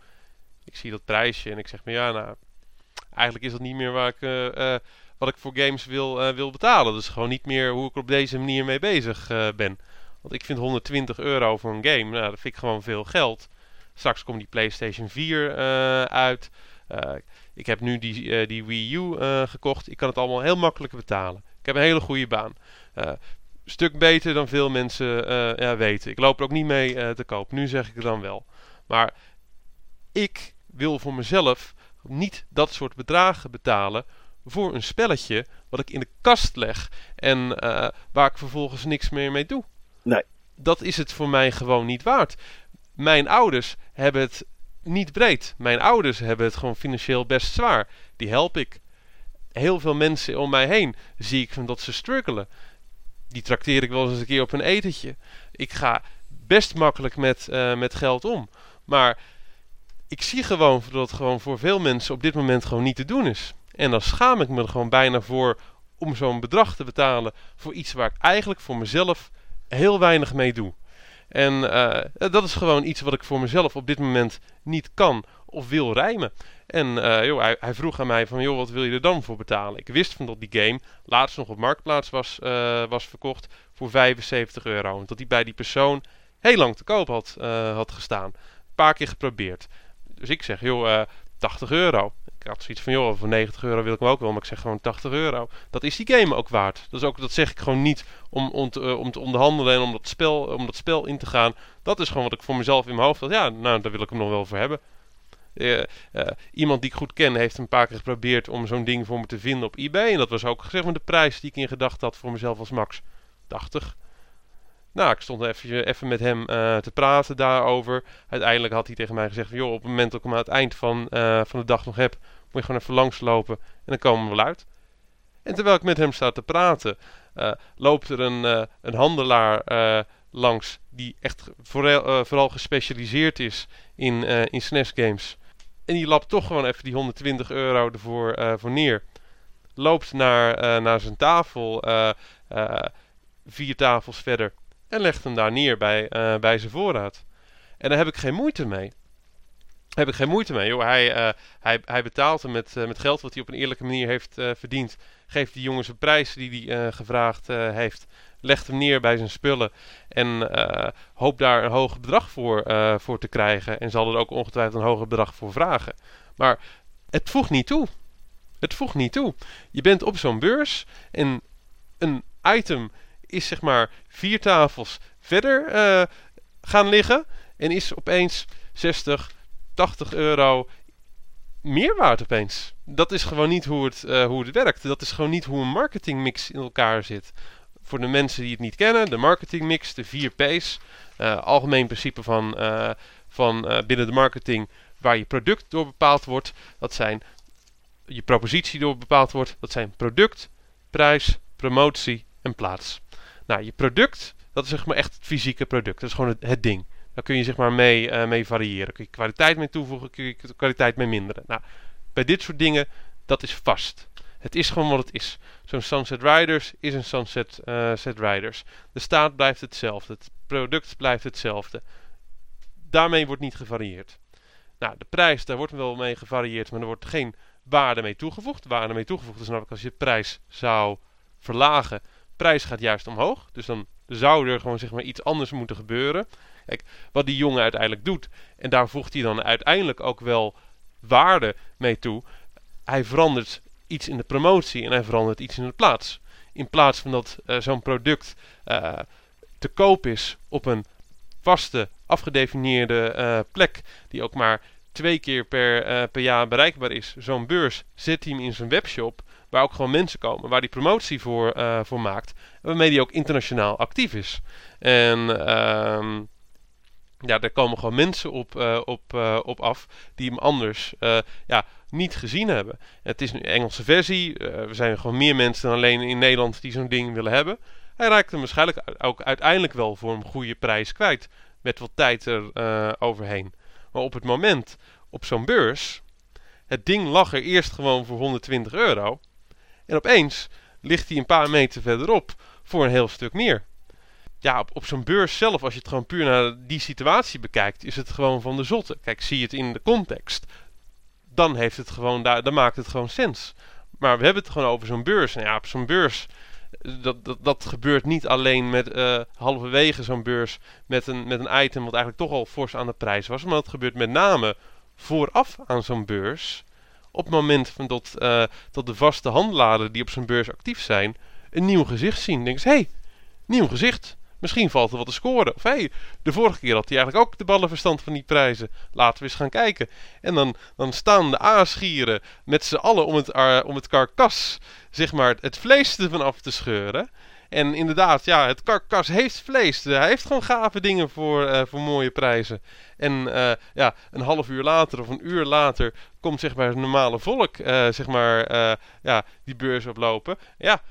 Ik zie dat prijsje en ik zeg me ja, nou... Eigenlijk is dat niet meer waar ik, wat ik voor games wil, wil betalen. Dus gewoon niet meer hoe ik op deze manier mee bezig ben. Want ik vind 120 euro voor een game, nou, dat vind ik gewoon veel geld. Straks komt die PlayStation 4 uh, eh, uit. Ik heb nu die, die Wii U gekocht. Ik kan het allemaal heel makkelijk betalen. Ik heb een hele goede baan. Stuk beter dan veel mensen ja, weten. Ik loop er ook niet mee te koop. Nu zeg ik het dan wel. Maar ik wil voor mezelf niet dat soort bedragen betalen voor een spelletje wat ik in de kast leg en waar ik vervolgens niks meer mee doe. Nee. Dat is het voor mij gewoon niet waard. Mijn ouders hebben het niet breed. Mijn ouders hebben het gewoon financieel best zwaar. Die help ik. Heel veel mensen om mij heen zie ik van dat ze struggelen. Die trakteer ik wel eens een keer op een etentje. Ik ga best makkelijk met, uh, met geld om. Maar ik zie gewoon dat het gewoon voor veel mensen op dit moment gewoon niet te doen is. En dan schaam ik me er gewoon bijna voor om zo'n bedrag te betalen voor iets waar ik eigenlijk voor mezelf heel weinig mee doe. En uh, dat is gewoon iets wat ik voor mezelf op dit moment niet kan of wil rijmen. En uh, joh, hij, hij, vroeg aan mij van, joh, wat wil je er dan voor betalen? Ik wist van dat die game laatst nog op Marktplaats was, uh, was verkocht voor 75 euro. Dat die bij die persoon heel lang te koop had, had gestaan. Een paar keer geprobeerd. Dus ik zeg, joh, 80 euro. Ik had zoiets van, joh, voor 90 euro wil ik hem ook wel, maar ik zeg gewoon 80 euro. Dat is die game ook waard. Dat, is ook, dat zeg ik gewoon niet om, om, te, om te onderhandelen en om dat, spel, om dat spel in te gaan. Dat is gewoon wat ik voor mezelf in mijn hoofd had. Ja, nou, daar wil ik hem nog wel voor hebben. Uh, uh, iemand die ik goed ken heeft een paar keer geprobeerd om zo'n ding voor me te vinden op eBay. En dat was ook zeg maar, de prijs die ik in gedachten had voor mezelf als max. 80. Nou, ik stond even, even met hem uh, te praten daarover. Uiteindelijk had hij tegen mij gezegd: joh, op het moment dat ik hem aan het eind van, van de dag nog heb, moet je gewoon even langslopen en dan komen we wel uit. En terwijl ik met hem sta te praten, loopt er een, een handelaar langs die echt vooral, vooral gespecialiseerd is in, in SNES games. En die lapt toch gewoon even die 120 euro ervoor voor neer. loopt naar, naar zijn tafel, vier tafels verder, en legt hem daar neer bij, bij zijn voorraad. En daar heb ik geen moeite mee heb ik geen moeite mee. Joh. Hij, hij, hij betaalt hem met, met geld wat hij op een eerlijke manier heeft verdiend. Geeft die jongens een prijs die hij gevraagd heeft. Legt hem neer bij zijn spullen. En hoopt daar een hoger bedrag voor, voor te krijgen. En zal er ook ongetwijfeld een hoger bedrag voor vragen. Maar het voegt niet toe. Het voegt niet toe. Je bent op zo'n beurs en een item is zeg maar vier tafels verder gaan liggen. En is opeens 60, 80 euro meer waard opeens. Dat is gewoon niet hoe het, uh, hoe het werkt. Dat is gewoon niet hoe een marketingmix in elkaar zit. Voor de mensen die het niet kennen, de marketingmix, de 4 P's. Uh, algemeen principe van, uh, van binnen de marketing waar je product door bepaald wordt. Dat zijn je propositie door bepaald wordt. Dat zijn product, prijs, promotie en plaats. Nou, je product, dat is zeg maar echt het fysieke product. Dat is gewoon het, het ding. Daar kun je zeg maar mee, mee variëren. Kun je kwaliteit mee toevoegen, kun je kwaliteit mee minderen. Nou, bij dit soort dingen, dat is vast. Het is gewoon wat het is. Zo'n Sunset Riders is een Sunset uh, Set Riders. De staat blijft hetzelfde. Het product blijft hetzelfde. Daarmee wordt niet gevarieerd. Nou, de prijs, daar wordt wel mee gevarieerd, maar er wordt geen waarde mee toegevoegd. Waarde mee toegevoegd is namelijk als je prijs zou verlagen. Prijs gaat juist omhoog. Dus dan zou er gewoon zeg maar iets anders moeten gebeuren. Kijk, wat die jongen uiteindelijk doet. En daar voegt hij dan uiteindelijk ook wel waarde mee toe. Hij verandert iets in de promotie en hij verandert iets in de plaats. In plaats van dat uh, zo'n product uh, te koop is op een vaste, afgedefinieerde uh, plek, die ook maar twee keer per, per jaar bereikbaar is. Zo'n beurs zet hij hem in zijn webshop, waar ook gewoon mensen komen, waar hij promotie voor, voor maakt, waarmee hij ook internationaal actief is. En ehm, ja, daar komen gewoon mensen op, uh, op, uh, op af die hem anders uh, ja, niet gezien hebben. Het is een Engelse versie. er zijn gewoon meer mensen dan alleen in Nederland die zo'n ding willen hebben. Hij raakt hem waarschijnlijk ook uiteindelijk wel voor een goede prijs kwijt. Met wat tijd er overheen. Maar op het moment op zo'n beurs. Het ding lag er eerst gewoon voor 120 euro. En opeens ligt hij een paar meter verderop voor een heel stuk meer ja, op, op zo'n beurs zelf, als je het gewoon puur naar die situatie bekijkt, is het gewoon van de zotte. Kijk, zie je het in de context, dan heeft het gewoon daar, dan maakt het gewoon sens. Maar we hebben het gewoon over zo'n beurs. En ja, op zo'n beurs, dat, dat, dat gebeurt niet alleen met uh, halverwege zo'n beurs met een, met een item wat eigenlijk toch al fors aan de prijs was. Maar dat gebeurt met name vooraf aan zo'n beurs. Op het moment van dat, uh, dat de vaste handelaren die op zo'n beurs actief zijn, een nieuw gezicht zien. Denken ze, hé, hey, nieuw gezicht. Misschien valt er wat te scoren. Of hé, de vorige keer had hij eigenlijk ook de ballenverstand van die prijzen. Laten we eens gaan kijken. En dan, dan staan de aasgieren met z'n allen om het, uh, om het karkas, zeg maar, het vlees ervan af te scheuren. En inderdaad, ja, het karkas heeft vlees. Hij heeft gewoon gave dingen voor, uh, voor mooie prijzen. En uh, ja, een half uur later of een uur later komt zeg maar het normale volk, zeg maar, ja, die beurs oplopen. Ja,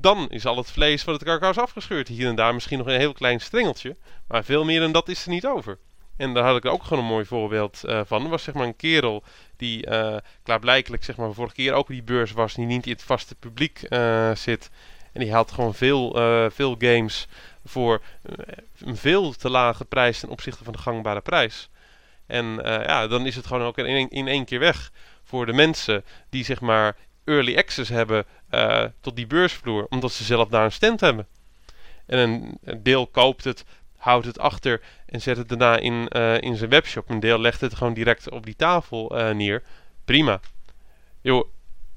dan is al het vlees van het karkas afgescheurd. Hier en daar misschien nog een heel klein strengeltje. Maar veel meer dan dat is er niet over. En daar had ik ook gewoon een mooi voorbeeld uh, van. Er was zeg maar een kerel die uh, klaarblijkelijk zeg maar vorige keer ook die beurs was. Die niet in het vaste publiek uh, zit. En die haalt gewoon veel, veel games voor een veel te lage prijs ten opzichte van de gangbare prijs. En ja, dan is het gewoon ook in, in één keer weg voor de mensen die zeg maar early access hebben uh, tot die beursvloer, omdat ze zelf daar een stand hebben. En een, deel koopt het, houdt het achter en zet het daarna in, uh, in zijn webshop. Een deel legt het gewoon direct op die tafel uh, neer. Prima. Yo,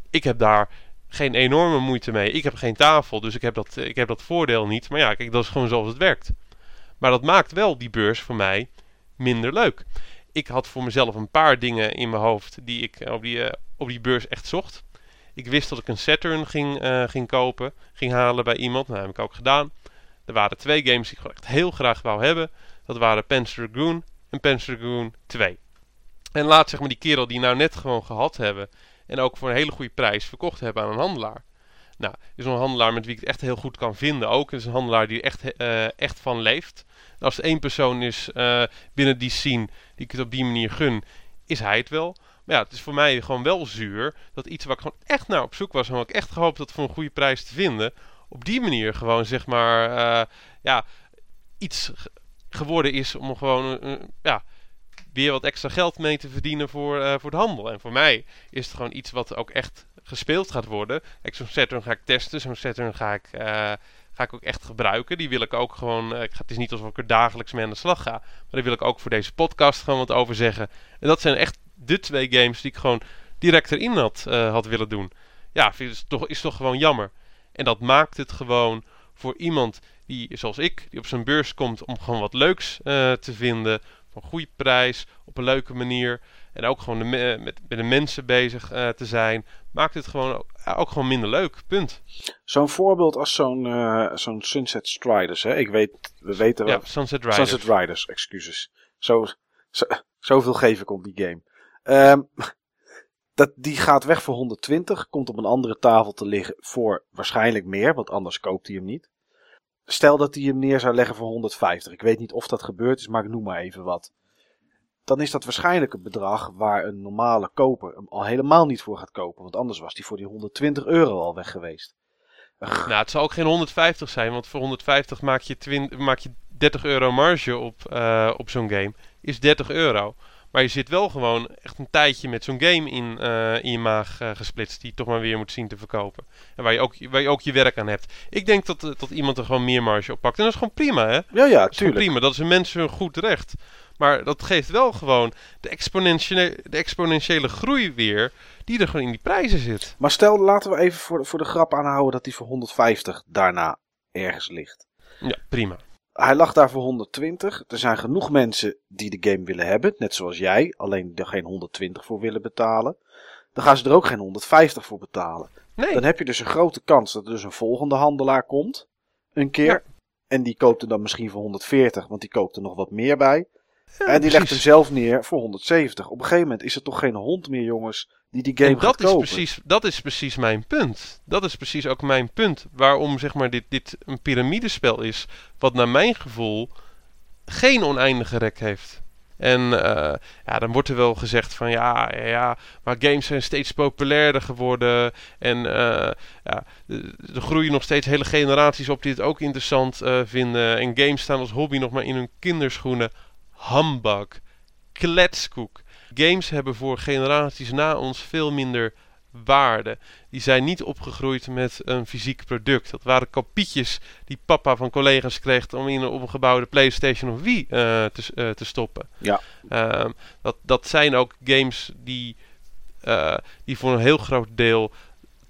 ik heb daar geen enorme moeite mee. Ik heb geen tafel, dus ik heb, dat, ik heb dat voordeel niet. Maar ja, kijk, dat is gewoon zoals het werkt. Maar dat maakt wel die beurs voor mij minder leuk. Ik had voor mezelf een paar dingen in mijn hoofd die ik op die, op die beurs echt zocht. Ik wist dat ik een Saturn ging, uh, ging kopen, ging halen bij iemand. Nou, dat heb ik ook gedaan. Er waren twee games die ik echt heel graag wou hebben. Dat waren Panzer Dragoon en Panzer Dragoon 2. En laat zeg maar die kerel die nou net gewoon gehad hebben. En ook voor een hele goede prijs verkocht hebben aan een handelaar. Nou, is een handelaar met wie ik het echt heel goed kan vinden ook. Het is een handelaar die echt, uh, echt van leeft. als er één persoon is uh, binnen die scene die ik het op die manier gun, is hij het wel. Maar ja, het is voor mij gewoon wel zuur dat iets waar ik gewoon echt naar op zoek was en wat ik echt gehoopt had voor een goede prijs te vinden, op die manier gewoon zeg maar, uh, ja, iets geworden is om gewoon, uh, ja, weer wat extra geld mee te verdienen voor, uh, voor de handel. En voor mij is het gewoon iets wat ook echt gespeeld gaat worden. Kijk, zo'n Saturn ga ik testen, zo'n Saturn ga ik, ga ik ook echt gebruiken. Die wil ik ook gewoon, het is niet alsof ik er dagelijks mee aan de slag ga. Maar daar wil ik ook voor deze podcast gewoon wat over zeggen. En dat zijn echt de twee games die ik gewoon direct erin had, had willen doen. Ja, vind, is, toch, is toch gewoon jammer. En dat maakt het gewoon voor iemand die, zoals ik, die op zijn beurs komt om gewoon wat leuks te vinden voor een goede prijs, op een leuke manier. En ook gewoon de met, met de mensen bezig uh, te zijn. Maakt het gewoon ook gewoon minder leuk. Punt. Zo'n voorbeeld als zo'n uh, zo'n Sunset Striders. Hè? Ik weet, we weten wel. Ja, Sunset Riders. Sunset Riders, excuses. Zo, zo, zoveel geef ik om die game. Um, dat, die gaat weg voor 120. Komt op een andere tafel te liggen voor waarschijnlijk meer. Want anders koopt hij hem niet. Stel dat hij hem neer zou leggen voor 150. Ik weet niet of dat gebeurd is, maar ik noem maar even wat. Dan is dat waarschijnlijk een bedrag waar een normale koper hem al helemaal niet voor gaat kopen. Want anders was hij voor die 120 euro al weg geweest. Nou, het zal ook geen 150 zijn, want voor 150 maak je, 20, maak je 30 euro marge op, uh, op zo'n game. Is 30 euro. Maar je zit wel gewoon echt een tijdje met zo'n game in, uh, in je maag uh, gesplitst. Die je toch maar weer moet zien te verkopen. En waar je ook, waar je, ook je werk aan hebt. Ik denk dat, dat iemand er gewoon meer marge op pakt. En dat is gewoon prima, hè? Ja, ja, dat tuurlijk. prima. Dat is een mensen een goed recht. Maar dat geeft wel gewoon de exponentiële, de exponentiële groei weer. Die er gewoon in die prijzen zit. Maar stel, laten we even voor voor de grap aanhouden dat die voor 150 daarna ergens ligt. Ja, prima. Hij lag daar voor 120. Er zijn genoeg mensen die de game willen hebben, net zoals jij, alleen er geen 120 voor willen betalen. Dan gaan ze er ook geen 150 voor betalen. Nee. Dan heb je dus een grote kans dat er dus een volgende handelaar komt, een keer. Ja. En die koopt er dan misschien voor 140, want die koopt er nog wat meer bij. Ja, en die precies. legt hem zelf neer voor 170. Op een gegeven moment is er toch geen hond meer, jongens, die die game en dat gaat is kopen. Precies, dat is precies mijn punt. Dat is precies ook mijn punt. Waarom zeg maar dit, dit een piramidespel is. Wat naar mijn gevoel geen oneindige rek heeft. En uh, ja, dan wordt er wel gezegd van ja, ja, maar games zijn steeds populairder geworden. En uh, ja, er groeien nog steeds hele generaties op die het ook interessant uh, vinden. En games staan als hobby nog maar in hun kinderschoenen. Humbug. Kletskoek. Games hebben voor generaties na ons veel minder waarde. Die zijn niet opgegroeid met een fysiek product. Dat waren kopietjes die papa van collega's kreeg om in een opgebouwde PlayStation of Wii uh, te, uh, te, stoppen. Ja. Uh, dat, dat zijn ook games die, uh, die voor een heel groot deel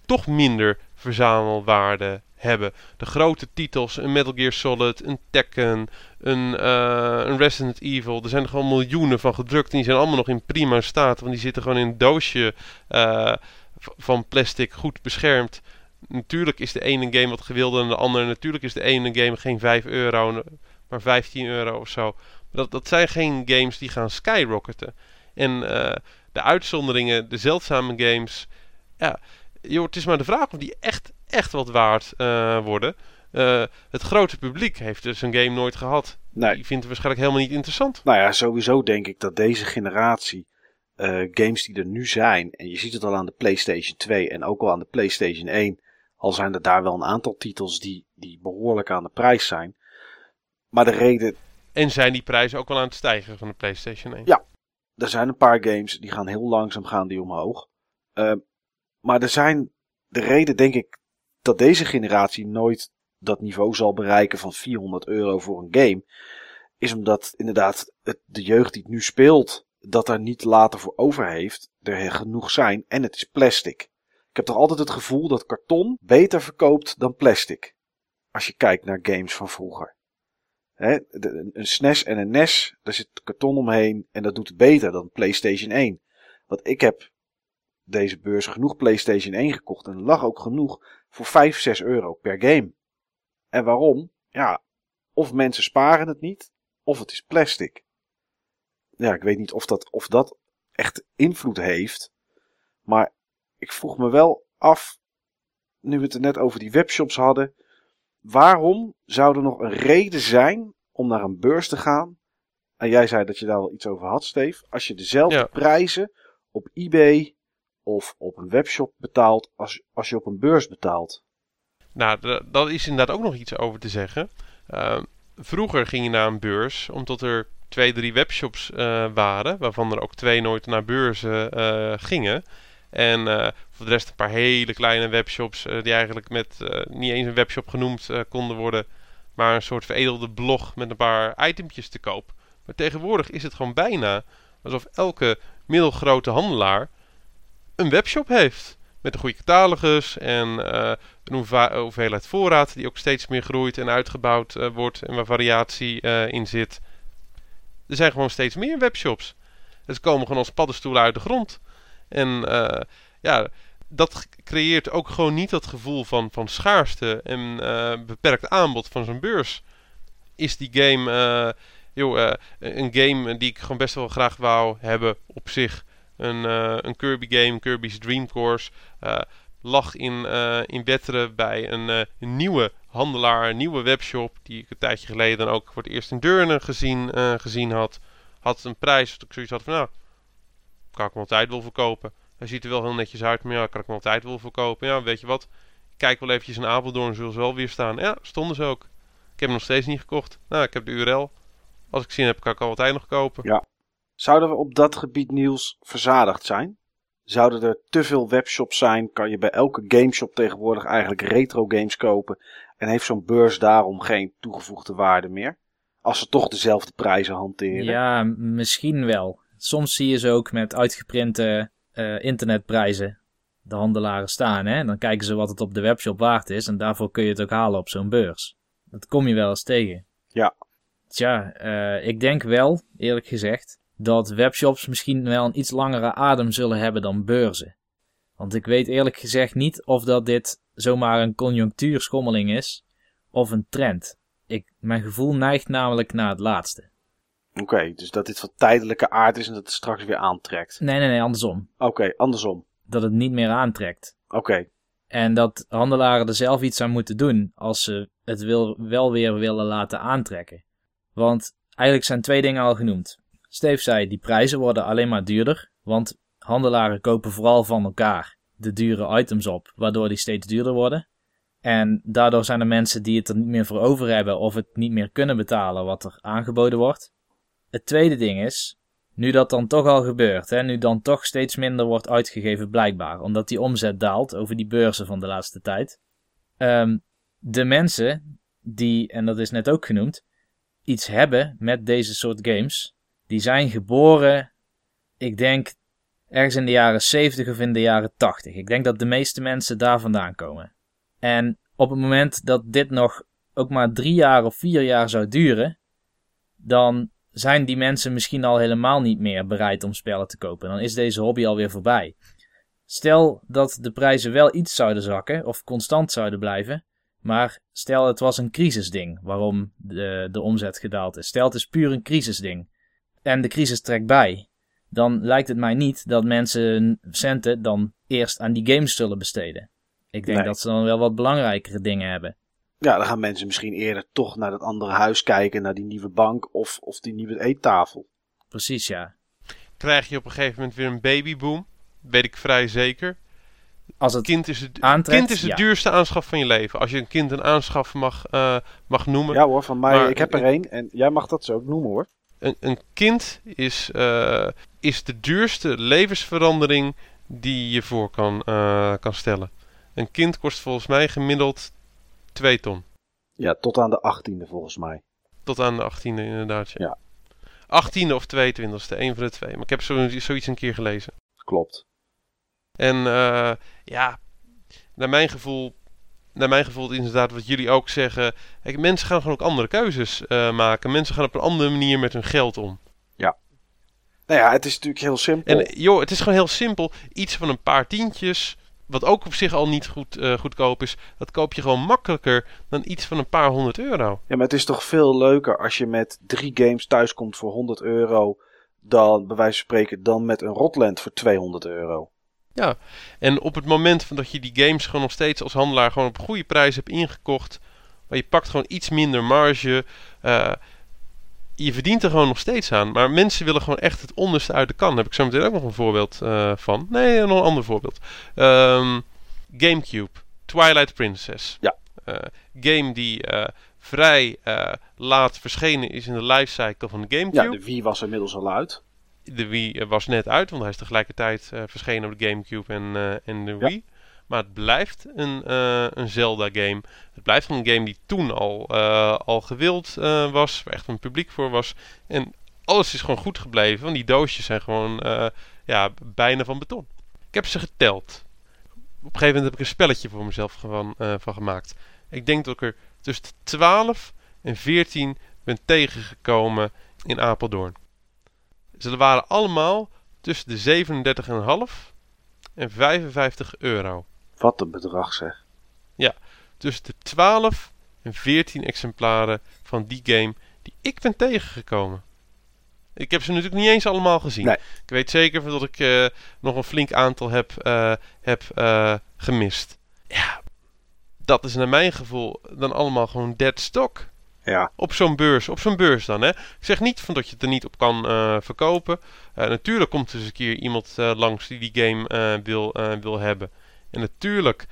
toch minder verzamelwaarde hebben. De grote titels, een Metal Gear Solid, een Tekken, een, uh, een Resident Evil. Er zijn er gewoon miljoenen van gedrukt. En die zijn allemaal nog in prima staat. Want die zitten gewoon in een doosje uh, van plastic goed beschermd. Natuurlijk is de ene game wat gewilder dan de andere. Natuurlijk is de ene game geen 5 euro, maar 15 euro of zo. Dat, dat zijn geen games die gaan skyrocketen. En uh, de uitzonderingen, de zeldzame games. Ja, joh, het is maar de vraag of die echt, echt wat waard uh, worden. Uh, het grote publiek heeft dus een game nooit gehad. Nee. Die vindt het waarschijnlijk helemaal niet interessant. Nou ja, sowieso denk ik dat deze generatie uh, games die er nu zijn, en je ziet het al aan de PlayStation 2 en ook al aan de PlayStation 1, al zijn er daar wel een aantal titels die, die behoorlijk aan de prijs zijn. Maar de reden. En zijn die prijzen ook wel aan het stijgen van de PlayStation 1? Ja, er zijn een paar games die gaan heel langzaam gaan die omhoog. Uh, maar er zijn de reden, denk ik, dat deze generatie nooit dat niveau zal bereiken van 400 euro voor een game. Is omdat inderdaad het, de jeugd die het nu speelt, dat daar niet later voor over heeft, er genoeg zijn. En het is plastic. Ik heb toch altijd het gevoel dat karton beter verkoopt dan plastic. Als je kijkt naar games van vroeger. He, een SNES en een NES, daar zit karton omheen en dat doet het beter dan PlayStation 1. Want ik heb deze beurs genoeg PlayStation 1 gekocht en er lag ook genoeg voor 5, 6 euro per game. En waarom? Ja, of mensen sparen het niet, of het is plastic. Ja, ik weet niet of dat, of dat echt invloed heeft. Maar ik vroeg me wel af, nu we het er net over die webshops hadden. Waarom zou er nog een reden zijn om naar een beurs te gaan? En jij zei dat je daar wel iets over had, Steve. Als je dezelfde Ja. prijzen op eBay of op een webshop betaalt als, als je op een beurs betaalt? Nou, daar is inderdaad ook nog iets over te zeggen. Uh, vroeger ging je naar een beurs omdat er twee, drie webshops uh, waren, waarvan er ook twee nooit naar beurzen uh, gingen. En voor de rest een paar hele kleine webshops die eigenlijk met niet eens een webshop genoemd konden worden, maar een soort veredelde blog met een paar itempjes te koop. Maar tegenwoordig is het gewoon bijna alsof elke middelgrote handelaar een webshop heeft. Met een goede catalogus en uh, een hoeveelheid voorraad die ook steeds meer groeit en uitgebouwd uh, wordt en waar variatie uh, in zit. Er zijn gewoon steeds meer webshops. ze komen gewoon als paddenstoelen uit de grond. En ja, dat creëert ook gewoon niet dat gevoel van, van schaarste en beperkt aanbod van zo'n beurs. Is die game, joh, een game die ik gewoon best wel graag wou hebben op zich een, uh, een Kirby game, Kirby's Dream Course. Uh, lag in, uh, in Wetteren bij een, nieuwe handelaar, een nieuwe webshop. Die ik een tijdje geleden ook voor het eerst in Deurne gezien, gezien had. Had een prijs dat ik zoiets had van nou, kan ik hem altijd wel verkopen. Hij ziet er wel heel netjes uit, maar ja, kan ik hem altijd wel verkopen. Ja, weet je wat, kijk wel eventjes in Apeldoorn, zullen ze wel weer staan. Ja, stonden ze ook. Ik heb hem nog steeds niet gekocht. Nou, ik heb de URL. Als ik zin heb, kan ik altijd nog kopen. Ja, Zouden we op dat gebied nieuws verzadigd zijn? Zouden er te veel webshops zijn? Kan je bij elke gameshop tegenwoordig eigenlijk retro games kopen? En heeft zo'n beurs daarom geen toegevoegde waarde meer? Als ze toch dezelfde prijzen hanteren? Ja, misschien wel. Soms zie je ze ook met uitgeprinte uh, internetprijzen de handelaren staan. Hè? Dan kijken ze wat het op de webshop waard is. En daarvoor kun je het ook halen op zo'n beurs. Dat kom je wel eens tegen. Ja. Tja, uh, ik denk wel, eerlijk gezegd, dat webshops misschien wel een iets langere adem zullen hebben dan beurzen. Want ik weet eerlijk gezegd niet of dat dit zomaar een conjunctuurschommeling is of een trend. Ik, mijn gevoel neigt namelijk naar het laatste. Oké, dus dat dit van tijdelijke aard is en dat het straks weer aantrekt. Nee, nee, nee, andersom. Oké, andersom. Dat het niet meer aantrekt. Oké. En dat handelaren er zelf iets aan moeten doen als ze het wil, wel weer willen laten aantrekken. Want eigenlijk zijn twee dingen al genoemd. Steve zei, die prijzen worden alleen maar duurder, want handelaren kopen vooral van elkaar de dure items op, waardoor die steeds duurder worden. En daardoor zijn er mensen die het er niet meer voor over hebben of het niet meer kunnen betalen wat er aangeboden wordt. Het tweede ding is, nu dat dan toch al gebeurt, hè, nu dan toch steeds minder wordt uitgegeven blijkbaar, omdat die omzet daalt over die beurzen van de laatste tijd. Um, de mensen die, en dat is net ook genoemd, iets hebben met deze soort games, die zijn geboren, ik denk, ergens in de jaren 70 of in de jaren 80. Ik denk dat de meeste mensen daar vandaan komen. En op het moment dat dit nog ook maar drie jaar of vier jaar zou duren, dan zijn die mensen misschien al helemaal niet meer bereid om spellen te kopen. Dan is deze hobby alweer voorbij. Stel dat de prijzen wel iets zouden zakken of constant zouden blijven, maar stel het was een crisisding waarom de, de omzet gedaald is. Stel het is puur een crisisding en de crisis trekt bij, dan lijkt het mij niet dat mensen centen dan eerst aan die games zullen besteden. Ik denk dat ze dan wel wat belangrijkere dingen hebben. Ja, dan gaan mensen misschien eerder toch naar dat andere huis kijken, naar die nieuwe bank of, of die nieuwe eettafel. Precies, ja. Krijg je op een gegeven moment weer een babyboom? Weet ik vrij zeker. Als het kind is het aantrekt, kind is de duurste aanschaf van je leven. Als je een kind een aanschaf mag, uh, mag noemen. Ja hoor, van mij. Maar, ik heb er één en jij mag dat zo ook noemen hoor een, een kind is, uh, is de duurste levensverandering die je voor kan, uh, kan stellen. Een kind kost volgens mij gemiddeld 2 ton. Ja, tot aan de 18e volgens mij. Tot aan de 18e inderdaad, ja. ja. 18e of 22e, een van de twee. Maar ik heb zo, zoiets een keer gelezen. Klopt. En uh, ja, naar mijn gevoel naar mijn gevoel inderdaad wat jullie ook zeggen. Kijk, mensen gaan gewoon ook andere keuzes uh, maken. Mensen gaan op een andere manier met hun geld om. Ja. Nou ja, het is natuurlijk heel simpel. En joh, het is gewoon heel simpel. Iets van een paar tientjes, wat ook op zich al niet goed, uh, goedkoop is, dat koop je gewoon makkelijker dan iets van een paar honderd euro. Ja, maar het is toch veel leuker als je met drie games thuiskomt voor 100 euro, dan bij wijze van spreken, dan met een Rotland voor 200 euro. Ja, en op het moment van dat je die games gewoon nog steeds als handelaar gewoon op goede prijs hebt ingekocht, maar je pakt gewoon iets minder marge, uh, je verdient er gewoon nog steeds aan. Maar mensen willen gewoon echt het onderste uit de kan. Daar heb ik zo meteen ook nog een voorbeeld uh, van. Nee, nog een ander voorbeeld. Um, Gamecube, Twilight Princess. Ja. Uh, game die vrij laat verschenen is in de lifecycle van de Gamecube. Ja, de Wii was inmiddels al uit. De Wii was net uit, want hij is tegelijkertijd verschenen op de Gamecube en, en de Wii. Maar het blijft een, uh, een Zelda-game. Het blijft een game die toen al, uh, al gewild uh, was. Waar echt een publiek voor was. En alles is gewoon goed gebleven. Want die doosjes zijn gewoon ja, bijna van beton. Ik heb ze geteld. Op een gegeven moment heb ik een spelletje voor mezelf gewoon, van gemaakt. Ik denk dat ik er tussen 12 en 14 ben tegengekomen in Apeldoorn. Ze waren allemaal tussen de 37,5 en 55 euro. Wat een bedrag zeg. Ja, tussen de 12 en 14 exemplaren van die game die ik ben tegengekomen. Ik heb ze natuurlijk niet eens allemaal gezien. Nee. Ik weet zeker dat ik uh, nog een flink aantal heb, uh, heb uh, gemist. Ja, dat is naar mijn gevoel dan allemaal gewoon dead stock. Ja. Op zo'n beurs, op zo'n beurs dan. Hè. Ik zeg niet van dat je het er niet op kan verkopen. natuurlijk komt er eens een keer iemand langs die die game wil, wil hebben. En natuurlijk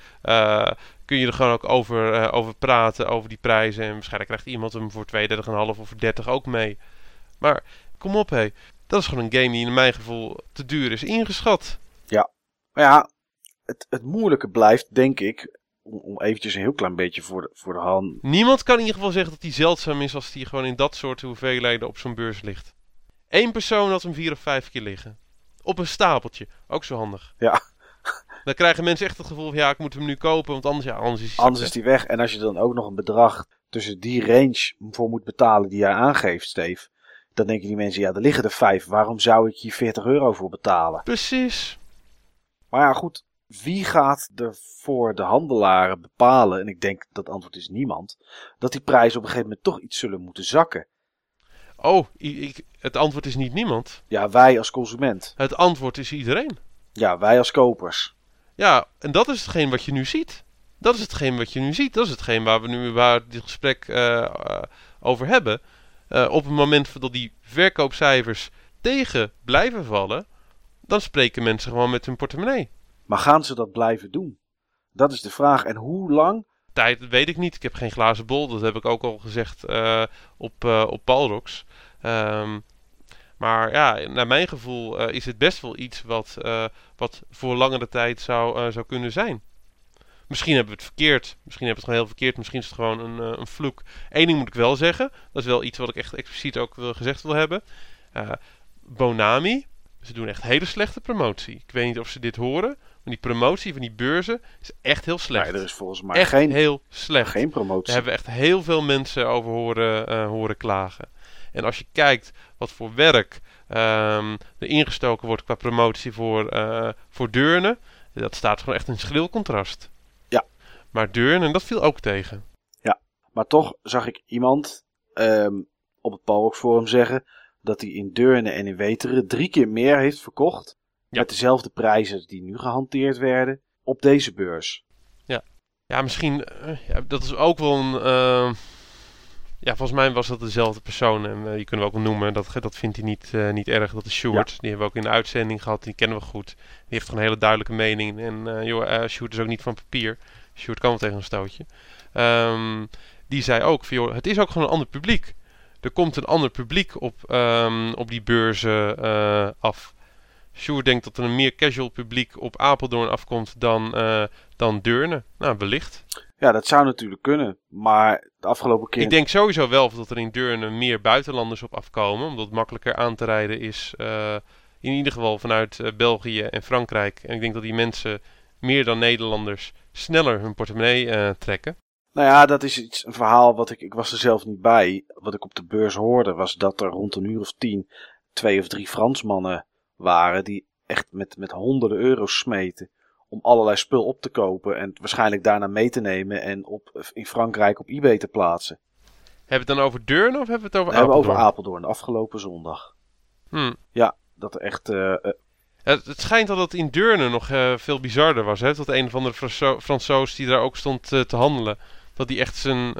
kun je er gewoon ook over, over praten, over die prijzen. En waarschijnlijk krijgt iemand hem voor 32,5 of voor 30 ook mee. Maar kom op, hé. Dat is gewoon een game die in mijn gevoel te duur is ingeschat. Ja, maar ja, het, het moeilijke blijft, denk ik, om, om eventjes een heel klein beetje voor de, voor de hand... Niemand kan in ieder geval zeggen dat hij zeldzaam is als hij gewoon in dat soort hoeveelheden op zo'n beurs ligt. Eén persoon had hem vier of vijf keer liggen. Op een stapeltje. Ook zo handig. Ja. Dan krijgen mensen echt het gevoel van ja, ik moet hem nu kopen, want anders, ja, anders is hij Anders is die weg. En als je dan ook nog een bedrag tussen die range voor moet betalen die jij aangeeft, Steve. Dan denken die mensen, ja, er liggen er vijf. Waarom zou ik hier 40 euro voor betalen? Precies. Maar ja, goed. Wie gaat er voor de handelaren bepalen, en ik denk dat antwoord is niemand, dat die prijzen op een gegeven moment toch iets zullen moeten zakken? Oh, ik, het antwoord is niet niemand. Ja, wij als consument. Het antwoord is iedereen. Ja, wij als kopers. Ja, en dat is hetgeen wat je nu ziet. Dat is hetgeen wat je nu ziet. Dat is hetgeen waar we nu waar dit gesprek uh, uh, over hebben. Uh, op het moment dat die verkoopcijfers tegen blijven vallen, dan spreken mensen gewoon met hun portemonnee. Maar gaan ze dat blijven doen? Dat is de vraag. En hoe lang? Tijd weet ik niet. Ik heb geen glazen bol. Dat heb ik ook al gezegd op, op Palrox. Um, maar ja, naar mijn gevoel uh, is het best wel iets wat, uh, wat voor langere tijd zou, uh, zou kunnen zijn. Misschien hebben we het verkeerd. Misschien hebben we het gewoon heel verkeerd. Misschien is het gewoon een, een vloek. Eén ding moet ik wel zeggen. Dat is wel iets wat ik echt expliciet ook wil, gezegd wil hebben. Bonami. Ze doen echt hele slechte promotie. Ik weet niet of ze dit horen. Maar die promotie van die beurzen is echt heel slecht. Nee, er is volgens mij echt geen, heel slecht. geen promotie. Daar hebben we echt heel veel mensen over horen, horen klagen. En als je kijkt wat voor werk um, er ingestoken wordt qua promotie voor, uh, voor Deurne, dat staat gewoon echt in schril contrast. Ja. Maar Deurne, dat viel ook tegen. Ja, maar toch zag ik iemand um, op het Palrox Forum zeggen dat hij in Deurne en in Weteren drie keer meer heeft verkocht. Ja. Met dezelfde prijzen die nu gehanteerd werden op deze beurs. Ja, ja misschien, uh, ja, dat is ook wel een... Uh, ja, volgens mij was dat dezelfde persoon. En uh, die kunnen we ook wel noemen. Dat, dat vindt hij niet, uh, niet erg. Dat is Sjoerd. Ja. Die hebben we ook in de uitzending gehad. Die kennen we goed. Die heeft gewoon een hele duidelijke mening. En joh, Sjoerd is ook niet van papier. Sjoerd kan wel tegen een stootje. Um, die zei ook, van, joh, het is ook gewoon een ander publiek. Er komt een ander publiek op, um, op die beurzen af. Sjoerd denkt dat er een meer casual publiek op Apeldoorn afkomt dan, dan Deurne. Nou, wellicht. Ja, dat zou natuurlijk kunnen. Maar de afgelopen keer. Ik denk sowieso wel dat er in Deurne meer buitenlanders op afkomen. Omdat het makkelijker aan te rijden is. Uh, in ieder geval vanuit uh, België en Frankrijk. En ik denk dat die mensen meer dan Nederlanders sneller hun portemonnee uh, trekken. Nou ja, dat is iets, een verhaal wat ik. Ik was er zelf niet bij. Wat ik op de beurs hoorde was dat er rond een uur of tien twee of drie Fransmannen waren. Die echt met, met honderden euro's smeten om allerlei spul op te kopen en waarschijnlijk daarna mee te nemen en op, in Frankrijk op eBay te plaatsen. Hebben we het dan over Deurne of hebben we het over We Apeldoorn? hebben over Apeldoorn, afgelopen zondag. Hmm. Ja, dat er echt... Uh, uh, het, het, schijnt dat het in Deurne nog uh, veel bizarder was. Hè? Dat een andere Franso Fransoos die daar ook stond te handelen. Dat hij echt zijn,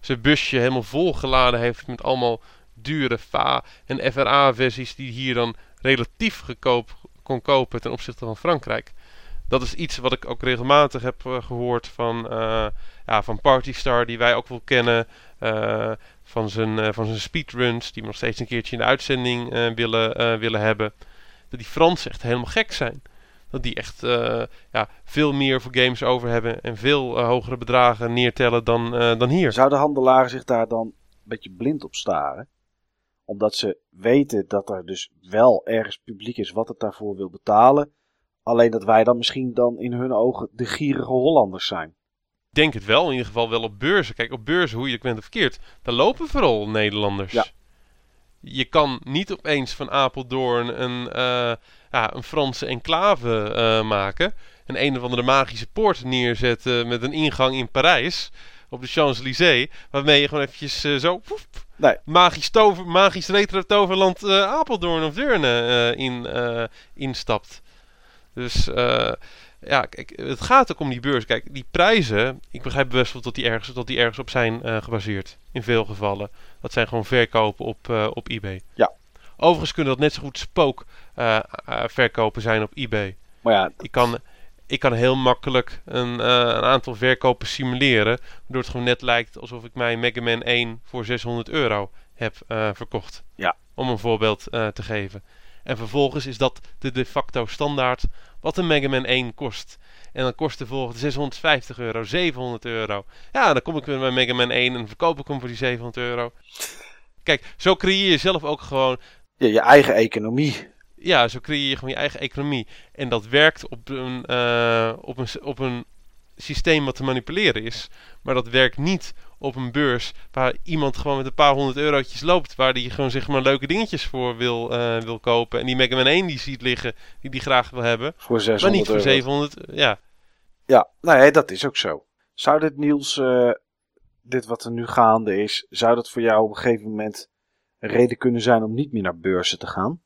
zijn busje helemaal vol geladen heeft met allemaal dure FA en FRA-versies die hier dan relatief goedkoop kon kopen ten opzichte van Frankrijk. Dat is iets wat ik ook regelmatig heb uh, gehoord van, uh, ja, van Partystar, die wij ook wel kennen. Van, zijn, van zijn speedruns, die we nog steeds een keertje in de uitzending willen, willen hebben. Dat die Fransen echt helemaal gek zijn. Dat die echt ja, veel meer voor games over hebben en veel hogere bedragen neertellen dan, dan hier. Zouden handelaren zich daar dan een beetje blind op staren? Omdat ze weten dat er dus wel ergens publiek is wat het daarvoor wil betalen. Alleen dat wij dan misschien dan in hun ogen de gierige Hollanders zijn. Ik denk het wel, in ieder geval wel op beurzen. Kijk, op beurzen, hoe je het bent of verkeerd, daar lopen vooral Nederlanders. Ja. Je kan niet opeens van Apeldoorn een, uh, ja, een Franse enclave uh, maken. En een of andere magische poort neerzetten met een ingang in Parijs. Op de Champs-Élysées. Waarmee je gewoon eventjes uh, zo... Poef, Nee. Magisch, tover, magisch retro toverland Apeldoorn of Deurne in, instapt. Dus ja, kijk, het gaat ook om die beurs. Kijk, die prijzen, ik begrijp best wel dat die ergens, dat die ergens op zijn uh, gebaseerd. In veel gevallen. Dat zijn gewoon verkopen op, uh, op eBay. Ja. Overigens kunnen dat net zo goed spook verkopen zijn op eBay. Maar ja, ik kan, ik kan heel makkelijk een, een aantal verkopen simuleren. Waardoor het gewoon net lijkt alsof ik mijn Mega Man 1 voor 600 euro heb verkocht. Ja. Om een voorbeeld te geven. En vervolgens is dat de de facto standaard wat een Mega Man 1 kost. En dan kost de volgende 650 euro, 700 euro. Ja, dan kom ik weer bij Mega Man 1 en verkoop ik hem voor die 700 euro. Kijk, zo creëer je zelf ook gewoon... Ja, je eigen economie. Ja, zo creëer je gewoon je eigen economie. En dat werkt op een, uh, op een, op een systeem wat te manipuleren is. Maar dat werkt niet op een beurs waar iemand gewoon met een paar honderd eurotjes loopt. Waar die gewoon zeg maar leuke dingetjes voor wil, uh, wil kopen. En die Mega Man 1 die ziet liggen, die die graag wil hebben. Voor 600 maar niet voor euro. 700, ja. Ja, nee, dat is ook zo. Zou dit Niels, uh, dit wat er nu gaande is, zou dat voor jou op een gegeven moment een reden kunnen zijn om niet meer naar beurzen te gaan?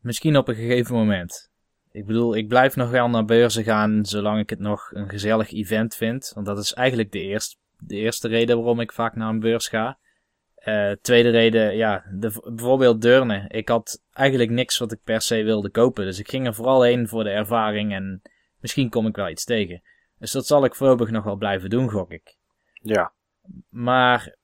Misschien op een gegeven moment. Ik bedoel, ik blijf nog wel naar beurzen gaan zolang ik het nog een gezellig event vind. Want dat is eigenlijk de eerste, de eerste reden waarom ik vaak naar een beurs ga. Uh, tweede reden, ja, de, bijvoorbeeld Deurne. Ik had eigenlijk niks wat ik per se wilde kopen. Dus ik ging er vooral heen voor de ervaring en misschien kom ik wel iets tegen. Dus dat zal ik voorlopig nog wel blijven doen, gok ik. Ja. Maar,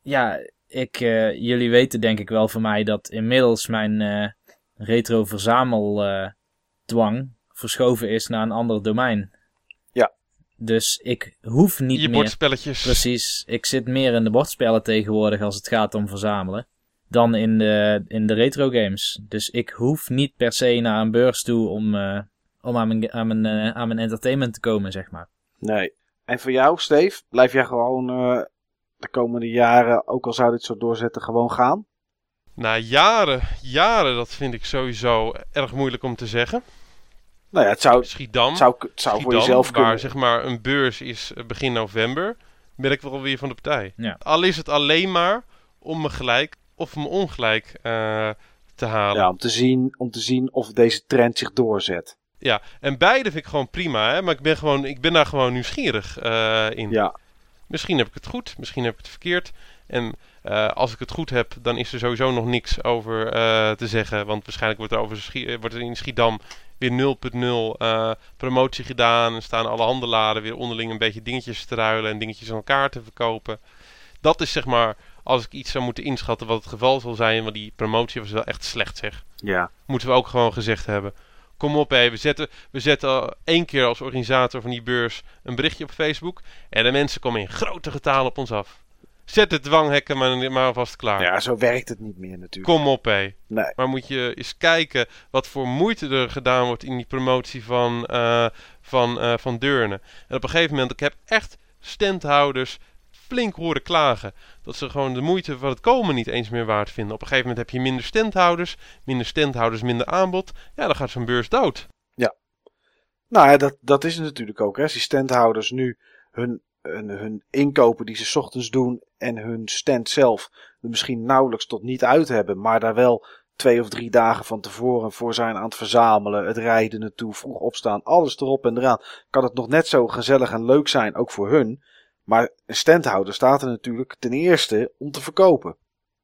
ja, ik, uh, jullie weten denk ik wel van mij dat inmiddels mijn uh, retro verzamel dwang verschoven is naar een ander domein. Dus ik hoef niet Je meer... bordspelletjes. Precies. Ik zit meer in de bordspellen tegenwoordig als het gaat om verzamelen. Dan in de, in de retro games. Dus ik hoef niet per se naar een beurs toe om, uh, om aan, mijn, aan, mijn, uh, aan mijn entertainment te komen, zeg maar. Nee. En voor jou, Steve, blijf jij gewoon uh, de komende jaren, ook al zou dit zo doorzetten, gewoon gaan? Na jaren, jaren, dat vind ik sowieso erg moeilijk om te zeggen. Nou ja, het zou, Schiedam, het zou, het zou Schiedam, voor jezelf waar kunnen. zeg maar een beurs is eh, begin november, ben ik wel weer van de partij. Ja. Al is het alleen maar om me gelijk of me ongelijk uh, te halen. Ja, om te, zien, om te zien of deze trend zich doorzet. Ja, en beide vind ik gewoon prima, hè? maar ik ben, gewoon, ik ben daar gewoon nieuwsgierig uh, in. Ja. Misschien heb ik het goed, misschien heb ik het verkeerd. En uh, als ik het goed heb, dan is er sowieso nog niks over uh, te zeggen. Want waarschijnlijk wordt er, over Schie wordt er in Schiedam weer 0.0 uh, promotie gedaan. En staan alle handelaren weer onderling een beetje dingetjes te ruilen en dingetjes aan elkaar te verkopen. Dat is zeg maar, als ik iets zou moeten inschatten wat het geval zal zijn. Want die promotie was wel echt slecht zeg. Ja. Moeten we ook gewoon gezegd hebben. Kom op, hé. We zetten, we zetten één keer als organisator van die beurs een berichtje op Facebook. En de mensen komen in grote getalen op ons af. Zet de dwanghekken maar, maar vast klaar. Ja, zo werkt het niet meer natuurlijk. Kom op, hé. Nee. Maar moet je eens kijken wat voor moeite er gedaan wordt in die promotie van, uh, van, uh, van Deurne. En op een gegeven moment, ik heb echt standhouders flink horen klagen. Dat ze gewoon de moeite van het komen niet eens meer waard vinden. Op een gegeven moment heb je minder standhouders. Minder standhouders, minder aanbod. Ja, dan gaat zo'n beurs dood. Ja. Nou ja, dat, dat is het natuurlijk ook. Hè. Als die standhouders nu hun, hun, hun inkopen die ze ochtends doen en hun stand zelf er misschien nauwelijks tot niet uit hebben, maar daar wel twee of drie dagen van tevoren voor zijn aan het verzamelen, het rijden naartoe, vroeg opstaan, alles erop en eraan, kan het nog net zo gezellig en leuk zijn, ook voor hun. Maar een standhouder staat er natuurlijk ten eerste om te verkopen.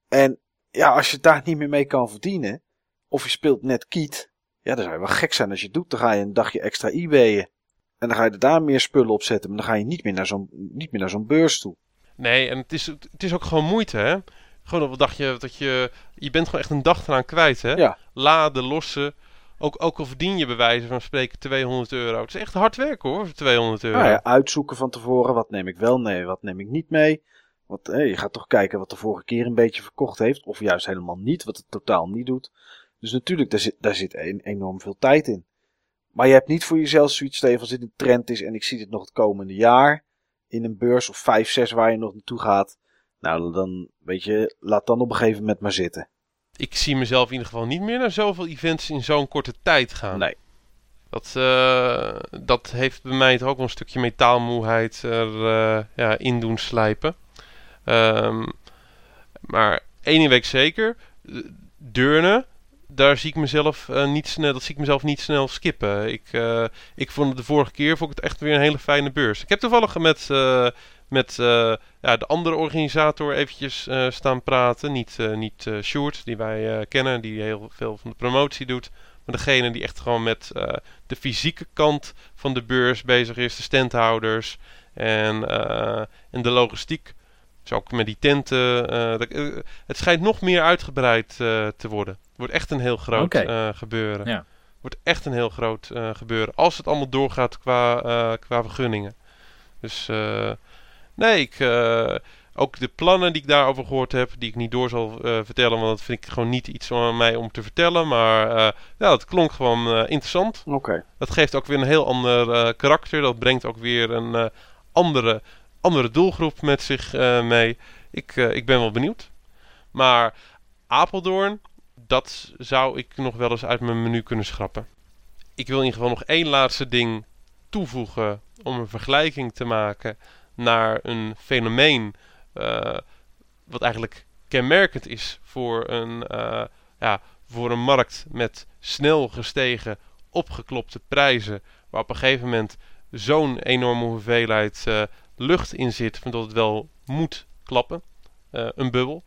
En ja, als je daar niet meer mee kan verdienen, of je speelt net kiet, ja, dan zou je wel gek zijn als je het doet. Dan ga je een dagje extra eBay'en. En dan ga je er daar meer spullen op zetten, maar dan ga je niet meer naar zo'n, niet meer naar zo'n beurs toe. Nee, en het is, het is ook gewoon moeite, hè? Gewoon op een dagje dat je... Je bent gewoon echt een dag eraan kwijt, hè? Ja. Laden, lossen. Ook, ook al verdien je bij wijze van spreken 200 euro. Het is echt hard werken, hoor, voor 200 euro. Nou ja, uitzoeken van tevoren, wat neem ik wel mee, wat neem ik niet mee. Want hé, je gaat toch kijken wat de vorige keer een beetje verkocht heeft, of juist helemaal niet, wat het totaal niet doet. Dus natuurlijk, daar zit, daar zit een, enorm veel tijd in. Maar je hebt niet voor jezelf zoiets, Steven, als dit een trend is en ik zie dit nog het komende jaar in een beurs of 5, 6 waar je nog naartoe gaat. Nou, dan weet je, laat dan op een gegeven moment maar zitten. Ik zie mezelf in ieder geval niet meer naar zoveel events in zo'n korte tijd gaan. Nee. Dat, eh, dat heeft bij mij toch ook wel een stukje metaalmoeheid er eh, ja, in doen slijpen. Ehm, maar één ding weet ik zeker. Deurne, daar zie ik mezelf eh, niet snel, dat zie ik mezelf niet snel skippen. Ik, eh, ik vond het de vorige keer vond ik het echt weer een hele fijne beurs. Ik heb toevallig met, eh, met ja, de andere organisator eventjes staan praten. Niet, niet Sjoerd, die wij kennen, die heel veel van de promotie doet. Maar degene die echt gewoon met de fysieke kant van de beurs bezig is. De standhouders en, en de logistiek. Dus ook met die tenten. eh, dat- eh, het schijnt nog meer uitgebreid eh, te worden. Het wordt echt een heel groot eh, gebeuren. Ja. wordt echt een heel groot eh, gebeuren. Als het allemaal doorgaat qua, eh, qua vergunningen. Dus eh, nee, ik, eh, ook de plannen die ik daarover gehoord heb, die ik niet door zal eh, vertellen, want dat vind ik gewoon niet iets aan mij om te vertellen. Maar eh, ja, dat klonk gewoon eh, interessant. Oké. Dat geeft ook weer een heel ander eh, karakter. Dat brengt ook weer een eh, andere, andere doelgroep met zich eh, mee. Ik, eh, ik ben wel benieuwd. Maar Apeldoorn, dat zou ik nog wel eens uit mijn menu kunnen schrappen. Ik wil in ieder geval nog één laatste ding toevoegen om een vergelijking te maken naar een fenomeen eh, wat eigenlijk kenmerkend is voor een, ja, voor een markt met snel gestegen, opgeklopte prijzen, waar op een gegeven moment zo'n enorme hoeveelheid lucht in zit, van dat het wel moet klappen, Eh, een bubbel.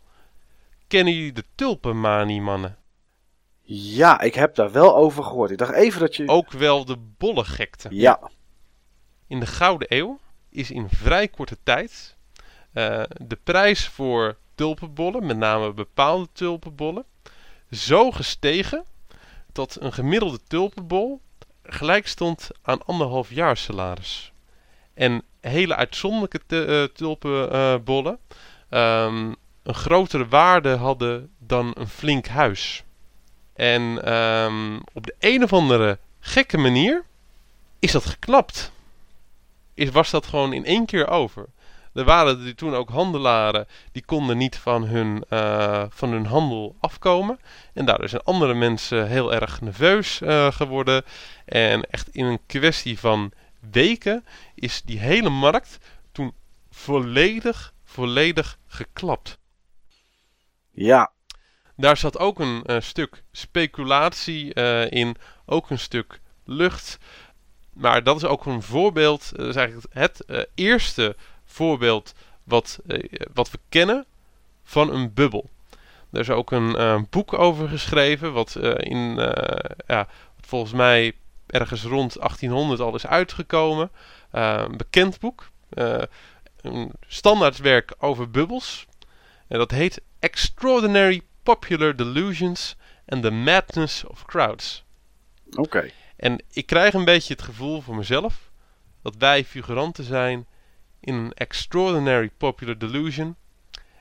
Kennen jullie de tulpenmanie, mannen? Ja, ik heb daar wel over gehoord. Ik dacht even dat je... Ook wel de bollegekte. Ja. In de Gouden Eeuw is in vrij korte tijd eh, de prijs voor tulpenbollen, met name bepaalde tulpenbollen, zo gestegen dat een gemiddelde tulpenbol gelijk stond aan anderhalf jaar salaris. En hele uitzonderlijke eh, tulpenbollen ehm, een grotere waarde hadden dan een flink huis. En ehm, op de een of andere gekke manier is dat geklapt. Is, was dat gewoon in één keer over. Er waren er toen ook handelaren die konden niet van hun, eh, van hun handel afkomen. En daardoor zijn andere mensen heel erg nerveus eh, geworden. En echt in een kwestie van weken is die hele markt toen volledig, volledig geklapt. Ja. Daar zat ook een eh, stuk speculatie eh, in, ook een stuk lucht. Maar dat is ook een voorbeeld, dat is eigenlijk het eh, eerste voorbeeld wat, wat we kennen van een bubbel. Er is ook een boek over geschreven, wat, in, ja, wat volgens mij ergens rond 1800 al is uitgekomen. Eh, een bekend boek, eh, een standaardwerk over bubbels. En dat heet Extraordinary Popular Delusions and the Madness of Crowds. Oké. En ik krijg een beetje het gevoel voor mezelf dat wij figuranten zijn in een extraordinary popular delusion.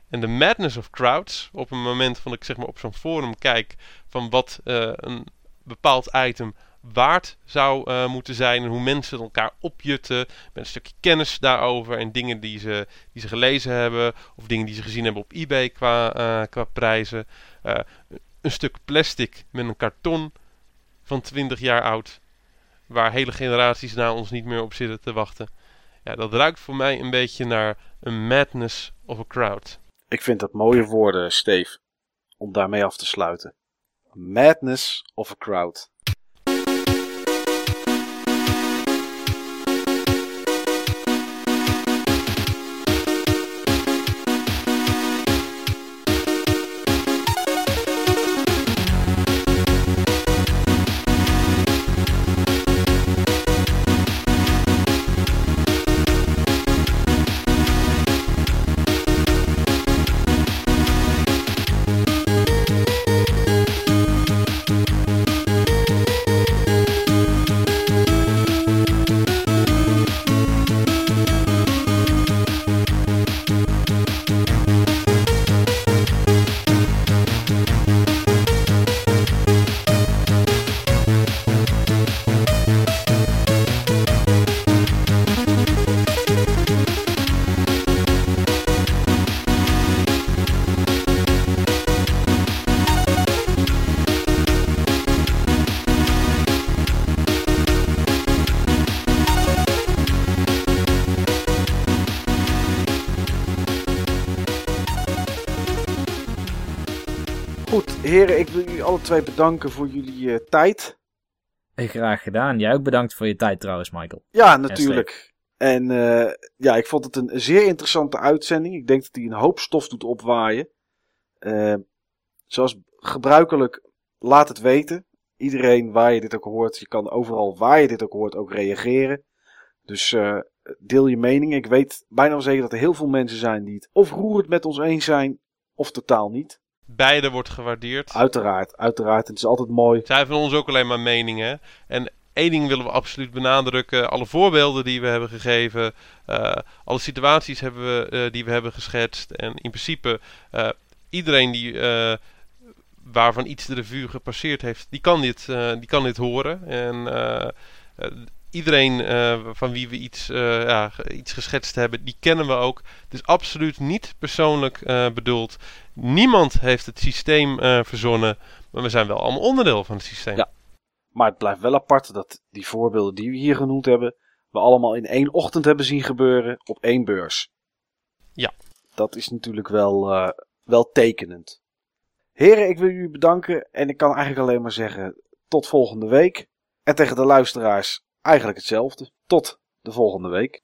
En de madness of crowds, op een moment van ik zeg maar op zo'n forum kijk van wat eh, een bepaald item waard zou eh, moeten zijn en hoe mensen elkaar opjutten met een stukje kennis daarover en dingen die ze, die ze gelezen hebben of dingen die ze gezien hebben op eBay qua, eh, qua prijzen. Eh, een stuk plastic met een karton van 20 jaar oud. Waar hele generaties na ons niet meer op zitten te wachten. Ja, dat ruikt voor mij een beetje naar een madness of a crowd. Ik vind dat mooie woorden, Steve. Om daarmee af te sluiten. Madness of a crowd. Alle twee bedanken voor jullie eh, tijd. Graag gedaan. Jij ook bedankt voor je tijd trouwens, Michael. Ja, natuurlijk. En uh, ja, ik vond het een zeer interessante uitzending. Ik denk dat hij een hoop stof doet opwaaien. Uh, zoals gebruikelijk, laat het weten. Iedereen waar je dit ook hoort, je kan overal waar je dit ook hoort ook reageren. Dus uh, deel je mening. Ik weet bijna wel zeker dat er heel veel mensen zijn die het of roerend met ons eens zijn, of totaal niet. Beide wordt gewaardeerd. Uiteraard, uiteraard. Het is altijd mooi. Zij van ons ook alleen maar meningen. En één ding willen we absoluut benadrukken. Alle voorbeelden die we hebben gegeven. Uh, alle situaties hebben we, uh, die we hebben geschetst. En in principe, uh, iedereen die, waarvan iets de revue gepasseerd heeft, die kan dit, die kan dit horen. En iedereen van wie we iets, ja, iets geschetst hebben, die kennen we ook. Het is absoluut niet persoonlijk bedoeld. Niemand heeft het systeem verzonnen. Maar we zijn wel allemaal onderdeel van het systeem. Ja. Maar het blijft wel apart dat die voorbeelden die we hier genoemd hebben, we allemaal in één ochtend hebben zien gebeuren op één beurs. Ja. Dat is natuurlijk wel, wel tekenend. Heren, ik wil jullie bedanken en ik kan eigenlijk alleen maar zeggen tot volgende week. En tegen de luisteraars eigenlijk hetzelfde. Tot de volgende week.